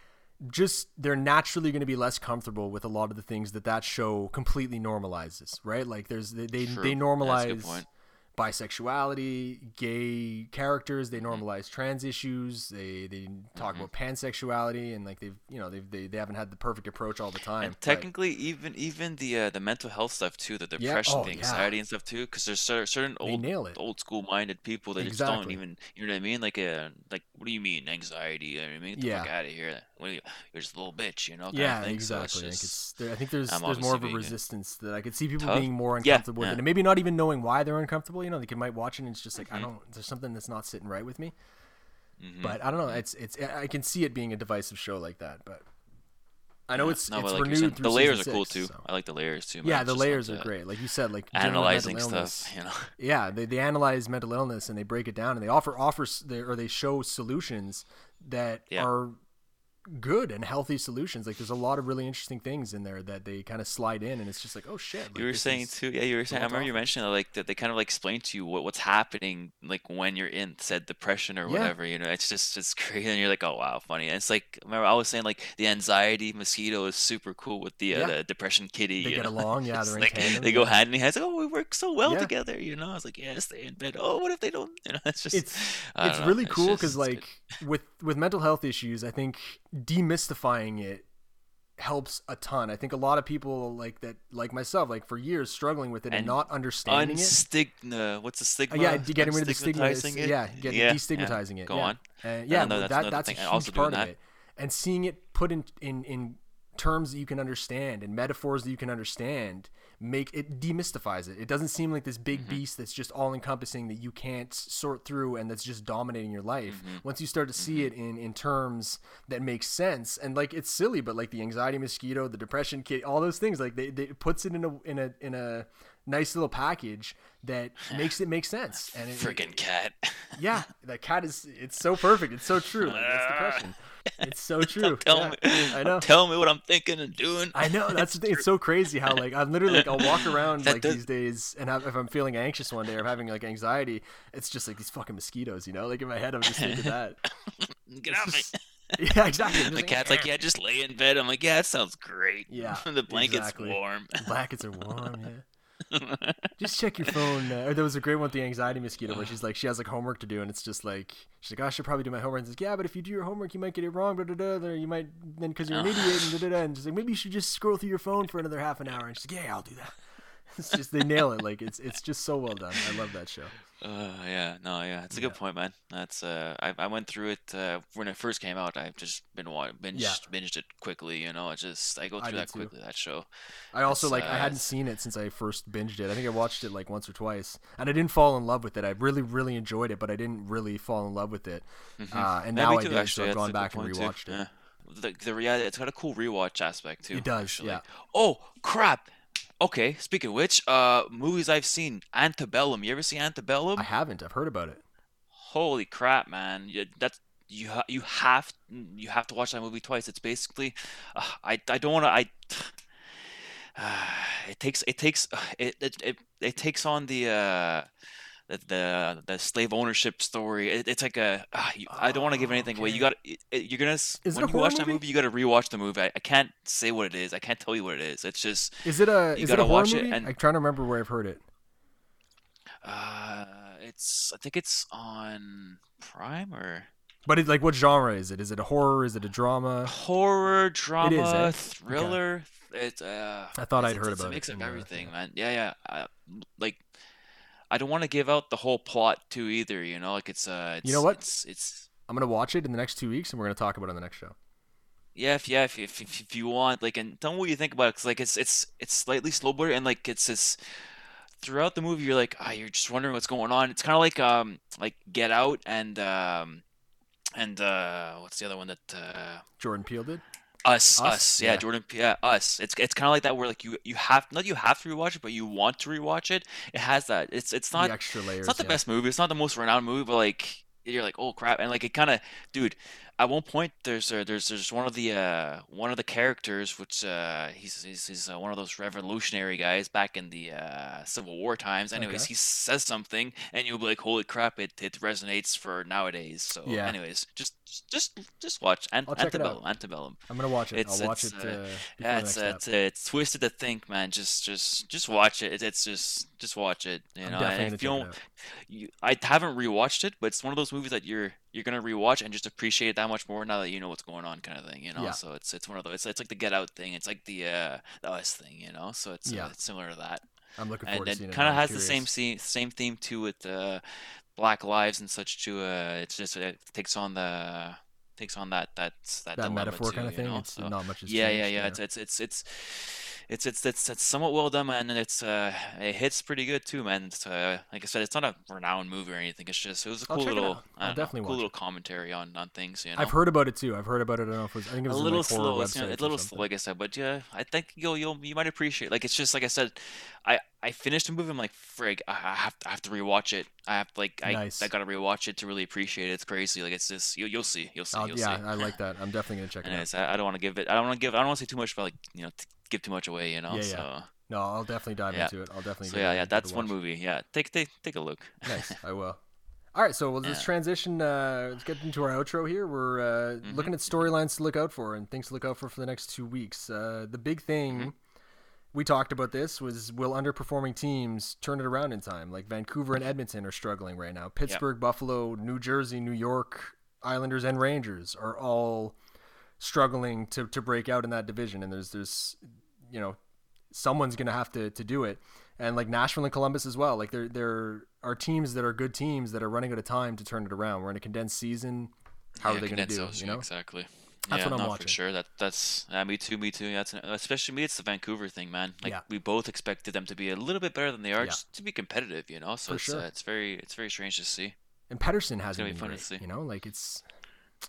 just they're naturally going to be less comfortable with a lot of the things that that show completely normalizes, right? Like there's they they, they normalize bisexuality, gay characters. They mm-hmm. normalize trans issues. They they talk mm-hmm. about pansexuality and like they've you know they've they, they haven't had the perfect approach all the time. And technically, but... even even the uh, the mental health stuff too, the depression, yeah. oh, the anxiety yeah. and stuff too, because there's certain old old school minded people that exactly. just don't even you know what I mean? Like uh like what do you mean anxiety? You know what I mean? Get the yeah. fuck out of here. What you, you're just a little bitch, you know? yeah, exactly. So just, I think there's there's more of a resistance that I could see people tough. being more uncomfortable with it, and maybe not even knowing why they're uncomfortable you know, they can might watch it and it's just like mm-hmm. I don't. There's something that's not sitting right with me. Mm-hmm. But I don't know. It's it's I can see it being a divisive show like that, but. I know yeah, it's no, it's like renewed. the layers are cool too. So. I like the layers too. Yeah, the layers are great. Like you said, like analyzing stuff. You know. Yeah, they, they analyze mental illness and they break it down and they offer offers they, or they show solutions that yeah. are good and healthy solutions. Like there's a lot of really interesting things in there that they kind of slide in, and it's just like, oh shit. Like, you were saying too, yeah. You were saying. I remember you mentioning like that they kind of like explain to you what, what's happening like when you're in said depression or whatever. Yeah. You know, it's just it's crazy, and you're like, oh wow, funny. And it's like remember I was saying like the anxiety mosquito is super cool with the, uh, yeah. the depression kitty. They get know? along, yeah. They're like, tandem, they go hand in hand. Like, oh, we work so well together. You know, I was like, yeah, stay in bed. Oh, what if they don't? You know, it's just it's it's know, really cool because like with with mental health issues, I think demystifying it helps a ton. I think a lot of people like that, like myself, like for years struggling with it and, and not understanding unstigma, it. What's the stigma? Uh, yeah, getting rid of the stigma. Is, yeah, getting yeah, destigmatizing yeah. it. Go yeah. on. Uh, yeah, that's, that, that's a huge part of it. And seeing it put in in in terms that you can understand and metaphors that you can understand make it demystifies it. It doesn't seem like this big mm-hmm. beast that's just all encompassing that you can't sort through and that's just dominating your life. Mm-hmm. Once you start to see mm-hmm. it in in terms that make sense and like it's silly, but like the anxiety mosquito, the depression kit, all those things, like they, they it puts it in a in a in a nice little package that makes it make sense. And it, freaking cat. yeah, that cat is it's so perfect. It's so true. Like, that's depression. It's so true. tell yeah, me, I know. Tell me what I'm thinking and doing. I know. That's thing. It's so crazy how like I'm literally like I'll walk around like does... these days, and have, if I'm feeling anxious one day or I'm having like anxiety, it's just like these fucking mosquitoes. You know, like in my head, I'm just thinking that. Get out off me. yeah, exactly. the cat's like, yeah, just lay in bed. I'm like, yeah, that sounds great. Yeah, the blanket's exactly. warm. The blankets are warm. Yeah. just check your phone. Uh, or there was a great one, with the anxiety mosquito, where she's like, she has like homework to do, and it's just like, she's like, oh, I should probably do my homework. And says, yeah, but if you do your homework, you might get it wrong. Da, da, da, you might then because you're an idiot. And, da, da. and she's like, maybe you should just scroll through your phone for another half an hour. And she's like, yeah, I'll do that. It's just they nail it. Like it's it's just so well done. I love that show. Uh, yeah, no, yeah, it's a good point, man. That's uh, I, I went through it uh, when it first came out. I've just been watching, binged, yeah. binged it quickly. You know, I just I go through I that quickly. That show. I also like uh, I hadn't seen it since I first binged it. I think I watched it like once or twice, and I didn't fall in love with it. I really really enjoyed it, but I didn't really fall in love with it. Mm-hmm. Uh, and now I did, actually. so I've gone back and rewatched too. it. Yeah. The, the reality, it's got a cool rewatch aspect too. It does, actually. yeah. Oh crap! Okay, speaking of which, uh, movies I've seen, Antebellum. You ever see Antebellum? I haven't. I've heard about it. Holy crap, man! You, that's you. Ha- you have you have to watch that movie twice. It's basically, uh, I I don't want to. I uh, it takes it takes it, it it it takes on the uh the the, the slave ownership story. It, it's like a uh, you, I don't want to give anything okay. away. You got you're gonna is when you watch movie? that movie, you got to rewatch the movie. I, I, can't say what it is. I can't tell you what it is. It's just is it a is it a horror movie? And, I'm trying to remember where I've heard it. Uh, it's I think it's on Prime or. But it, like, what genre is it? Is it a horror? Is it a drama? Horror, drama, it is, eh? thriller. Okay. It's. Uh, I thought I'd heard it's about a mix it. of everything, man. Yeah, yeah. Uh, like I don't want to give out the whole plot too either. You know, like it's uh, it's, you know what? It's, it's I'm gonna watch it in the next two weeks, and we're gonna talk about it on the next show. Yeah, if yeah, if if, if, if you want, like, and tell me what you think about it, cause like it's it's it's slightly slow burn, and like it's this throughout the movie, you're like, ah, oh, you're just wondering what's going on. It's kind of like um like Get Out and um and uh what's the other one that uh Jordan Peele did. Us, us, us yeah, yeah, Jordan, yeah, us. It's it's kind of like that where like you you have not you have to rewatch it, but you want to rewatch it. It has that. It's it's not the extra layers. It's not the yeah. best movie. It's not the most renowned movie, but like you're like, oh crap, and like it kind of, dude. At one point, there's uh, there's there's one of the uh, one of the characters, which uh, he's he's, he's uh, one of those revolutionary guys back in the uh, Civil War times. Anyways, okay. he says something, and you'll be like, holy crap, it, it resonates for nowadays. So, yeah. anyways, just just just watch Ant- Antebellum. Antebellum. I'm gonna watch it. It's, I'll watch it. Uh, yeah, it's it's, it's twisted to think, man. Just just just watch it. It's just just watch it. You know, if you don't, you, I haven't rewatched it, but it's one of those movies that you're you're gonna rewatch and just appreciate it that much more now that you know what's going on, kind of thing. You know, yeah. so it's it's one of those. It's, it's like the Get Out thing. It's like the uh, the Us thing. You know, so it's yeah. Uh, it's similar to that. I'm looking forward and to it. Kind of has curious. the same same theme too with uh, Black Lives and such too. Uh, it's just it takes on the takes on that that that, that metaphor too, kind of thing. Know? It's so, not much. yeah, yeah, yeah. It's, it's it's it's it's it's it's, it's somewhat well done, man, and it's uh it hits pretty good too, man. It's, uh, like I said, it's not a renowned movie or anything. It's just it was a cool little, definitely know, cool little commentary on on things. You know? I've heard about it too. I've heard about it. I don't know if it was. I think it was a little like slow. It's, you know, a little slow, like I said, but yeah, I think you'll you'll you might appreciate. It. Like it's just like I said, I I finished the movie. I'm like, frig, I have to, I have to rewatch it. I have to, like I nice. I gotta rewatch it to really appreciate it. It's crazy. Like it's just you, you'll see, you'll see, you'll yeah, see. I like that. I'm definitely gonna check it out. I, I don't want to give it. I don't want to give. I don't want to say too much about like you know give too much away. You know. Yeah, yeah. So, no, I'll definitely dive yeah. into it. I'll definitely. So yeah, yeah, that's one movie. Yeah, take take take a look. nice, I will. All right, so let's yeah. transition. Uh, let's get into our outro here. We're uh, mm-hmm. looking at storylines to look out for and things to look out for for the next two weeks. Uh, the big thing mm-hmm. we talked about this was will underperforming teams turn it around in time? Like Vancouver and Edmonton are struggling right now. Pittsburgh, yep. Buffalo, New Jersey, New York, Islanders, and Rangers are all struggling to, to break out in that division. And there's there's you know someone's gonna have to, to do it. And like Nashville and Columbus as well. Like there there are teams that are good teams that are running out of time to turn it around. We're in a condensed season. How yeah, are they gonna do? You know exactly. That's yeah, what I'm no, watching. for sure. That that's yeah, me too. Me too. Yeah, that's especially me. It's the Vancouver thing, man. Like yeah. we both expected them to be a little bit better than they are, just to be competitive. You know, so for it's sure. uh, it's very it's very strange to see. And Pettersson hasn't been great. You know, like it's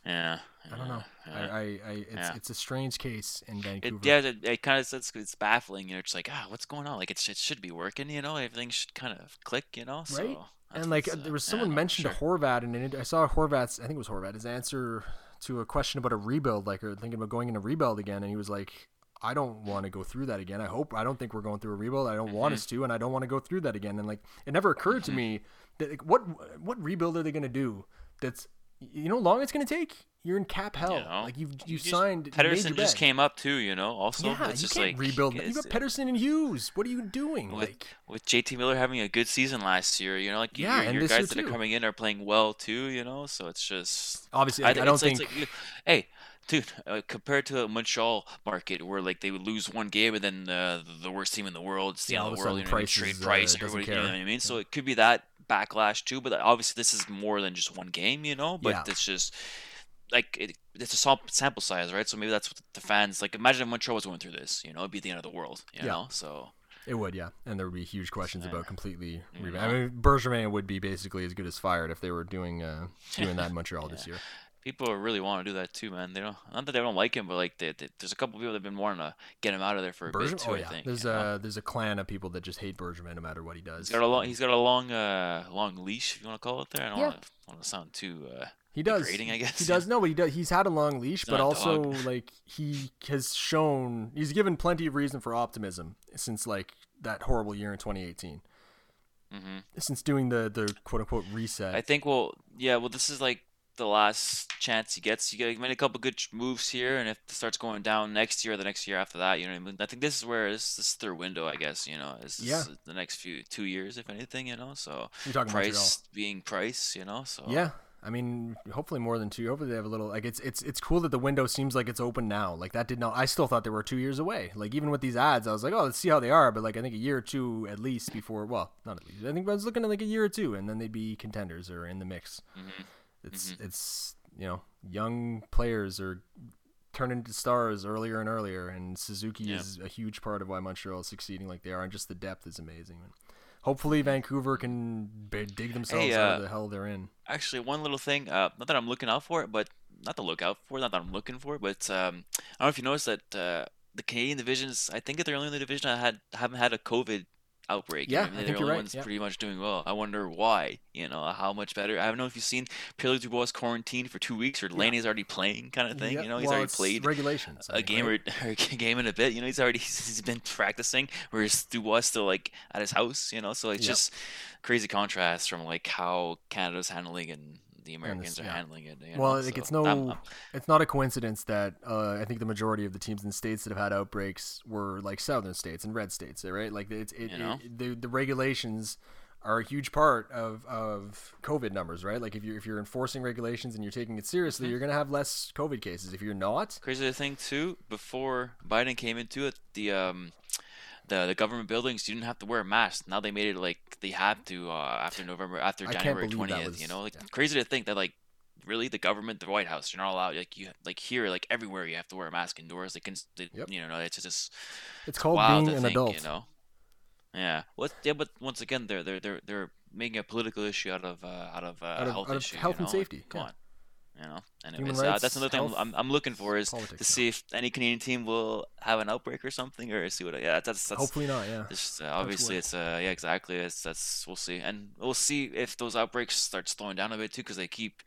yeah, I don't know. Yeah. I, I, I it's, yeah. it's a strange case in Vancouver. It, yeah, it, it kind of it's, it's baffling. You know, it's like ah, what's going on? Like it's, it should be working. You know, everything should kind of click. You know, so right. And like uh, there was someone yeah, mentioned sure. Horvat, and I saw Horvat's. I think it was Horvat. His answer to a question about a rebuild, like or thinking about going in a rebuild again, and he was like, I don't want to go through that again. I hope I don't think we're going through a rebuild. I don't mm-hmm. want us to, and I don't want to go through that again. And like, it never occurred mm-hmm. to me that like, what what rebuild are they going to do? That's you know, how long it's going to take You're in cap hell. You know? Like you've you, you signed. Pettersson just came up too. You know. Also, yeah, it's you just can't like rebuild. You got Pettersson and Hughes. What are you doing? With, like with JT Miller having a good season last year, you know, like yeah, your, your guys that are coming in are playing well too. You know, so it's just obviously. I, I don't think. Like, hey, dude, uh, compared to a Montreal market where like they would lose one game and then uh, the worst team in the world, it's the yeah, the world, you know, trade price, uh, everybody, you know what I mean? Yeah. So it could be that backlash too. But obviously, this is more than just one game, you know. But yeah. it's just like it, it's a sample size, right? So maybe that's what the fans like. Imagine if Montreal was going through this, you know, it'd be the end of the world, you yeah. know. So it would, yeah, and there would be huge questions yeah. about completely. I mean, Bergevin would be basically as good as fired if they were doing uh, doing that in Montreal yeah. this year. People really want to do that too, man. They don't not that they don't like him, but like they, they, there's a couple people that've been wanting to get him out of there for a Bergevin? bit too. Oh, yeah. I think there's a there's a clan of people that just hate Bergevin no matter what he does. He's got a long he's got a long uh long leash if you want to call it there. I don't yeah. want to sound too. Uh, he does. Degrading, I guess. He does. No, but he does. He's had a long leash, he's but also like he has shown he's given plenty of reason for optimism since like that horrible year in 2018. Mm-hmm. Since doing the the quote unquote reset. I think. Well, yeah. Well, this is like the last chance he gets. You get made a couple good moves here, and if it starts going down next year or the next year after that, you know I mean. I think this is where this this their window, I guess. You know, is yeah. the next few two years, if anything. You know, so You're talking price being price. You know, so yeah. I mean, hopefully more than two. Hopefully they have a little like it's it's it's cool that the window seems like it's open now. Like that did not. I still thought they were two years away. Like even with these ads, I was like, oh, let's see how they are. But like I think a year or two at least before. Well, not at least. I think I was looking at like a year or two, and then they'd be contenders or in the mix. Mm-hmm. It's mm-hmm. it's you know young players are turning into stars earlier and earlier, and Suzuki yeah. is a huge part of why Montreal is succeeding like they are, and just the depth is amazing hopefully Vancouver can dig themselves hey, uh, out of uh, the hell they're in. Actually, one little thing, uh, not that I'm looking out for it, but not to look out for, not that I'm looking for, but um, I don't know if you noticed that uh, the Canadian divisions, I think they're the only division that had haven't had a COVID outbreak. Yeah, I, mean, I think you're right. One's yeah. pretty much doing well. I wonder why. You know, how much better. I don't know if you've seen Pierre Dubois quarantined for two weeks, or Laine's yeah. already playing, kind of thing. You know, he's well, already played regulations. a game right? or, or, a game in a bit. You know, he's already he's been practicing, whereas Dubois still like at his house. You know, so it's yep. just crazy contrast from like how Canada's handling and the Americans are yeah. handling it. well, know, like so it's no, I'm, I'm, it's not a coincidence that uh, I think the majority of the teams in states that have had outbreaks were like southern states and red states, right? Like it's it, you know? it, the the regulations are a huge part of, of COVID numbers, right? Like if you're if you're enforcing regulations and you're taking it seriously, mm-hmm. you're gonna have less COVID cases. If you're not, crazy thing too. Before Biden came into it, the um, the the government buildings you didn't have to wear a mask. Now they made it like they have to uh, after November after January twentieth. You know, like yeah. crazy to think that like really the government, the White House, you're not allowed like you like here like everywhere you have to wear a mask indoors. They can they, yep. you know it's just it's called being an think, adult. You know. Yeah. What? Yeah, but once again, they're they're they're they're making a political issue out of uh, out of, uh, out of health out issue. Of health you know? and safety. Like, come yeah. on. You know, anyways, uh, that's another thing I'm, I'm looking for is politics, to see if any Canadian team will have an outbreak or something, or see what. Yeah, that's that's hopefully not. Yeah, just, uh, obviously it's uh yeah exactly. It's that's we'll see, and we'll see if those outbreaks start slowing down a bit too, because they keep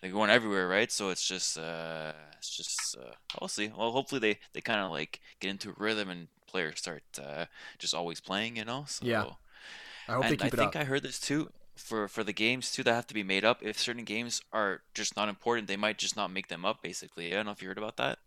they're going everywhere, right? So it's just uh it's just uh we'll see. Well, hopefully they they kind of like get into a rhythm and players start uh just always playing, you know. So, yeah. I hope and they keep I it think up. I heard this too for for the games too that have to be made up. If certain games are just not important, they might just not make them up. Basically, I don't know if you heard about that.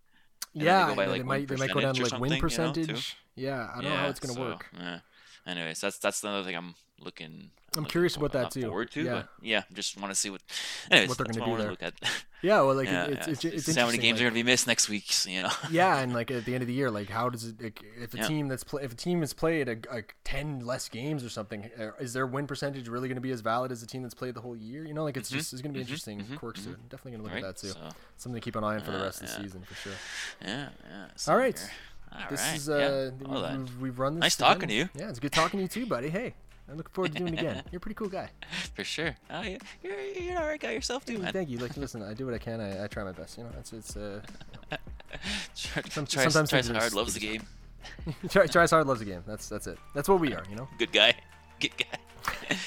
And yeah, they, by, like, they might they might go down like win percentage. You know, yeah, I don't yeah, know how it's gonna so, work. Yeah. Anyways, that's that's another thing I'm looking I'm curious about that too. Forward to, yeah, yeah. Just want to see what. Anyways, what they're going to do there. Look at. yeah, well, like yeah, it's, yeah. it's, it's, it's how many games like, are going to be missed next week. You know. yeah, and like at the end of the year, like how does it? Like, if a yeah. team that's play, if a team has played a, a, ten less games or something, uh, is their win percentage really going to be as valid as a team that's played the whole year? You know, like it's mm-hmm. just it's going to be mm-hmm. interesting mm-hmm. quirks mm-hmm. to it. Definitely going to look right. at that too. So, Something to keep an eye on for the rest of the season for sure. Yeah, yeah. All right. All this right. is uh, yeah. well, we've, we've, run this. Nice talking to you. Yeah, it's good talking to you too, buddy. Hey. I'm looking forward to doing it again. You're a pretty cool guy. For sure. Oh, you're, you're, you're an alright guy yourself too. Thank you. Like, listen, I do what I can. I, I try my best. You know, it's it's. Uh, some, tries, sometimes tries hard, loves the game. try, tries hard, loves the game. That's that's it. That's what we are. You know. Good guy. Good guy.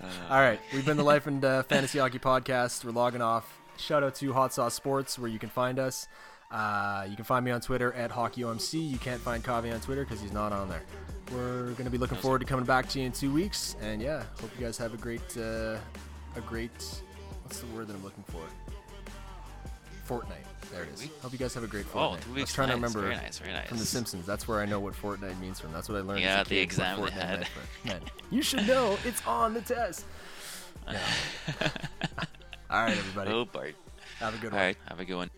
Uh, All right, we've been the Life and uh, Fantasy Hockey Podcast. We're logging off. Shout out to Hot Sauce Sports, where you can find us. Uh, you can find me on Twitter at HockeyOMC. You can't find Kavi on Twitter because he's not on there. We're going to be looking forward to coming back to you in two weeks. And yeah, hope you guys have a great, uh, a great, what's the word that I'm looking for? fortnight. There it is. Hope you guys have a great oh, fortnight. Oh, two weeks. I was trying nice. to remember very nice, very nice. from The Simpsons. That's where I know what fortnight means from. That's what I learned. Yeah, the exam they had. Man, you should know. It's on the test. Yeah. All right, everybody. Oh, Bart. Have a good one. All right, have a good one.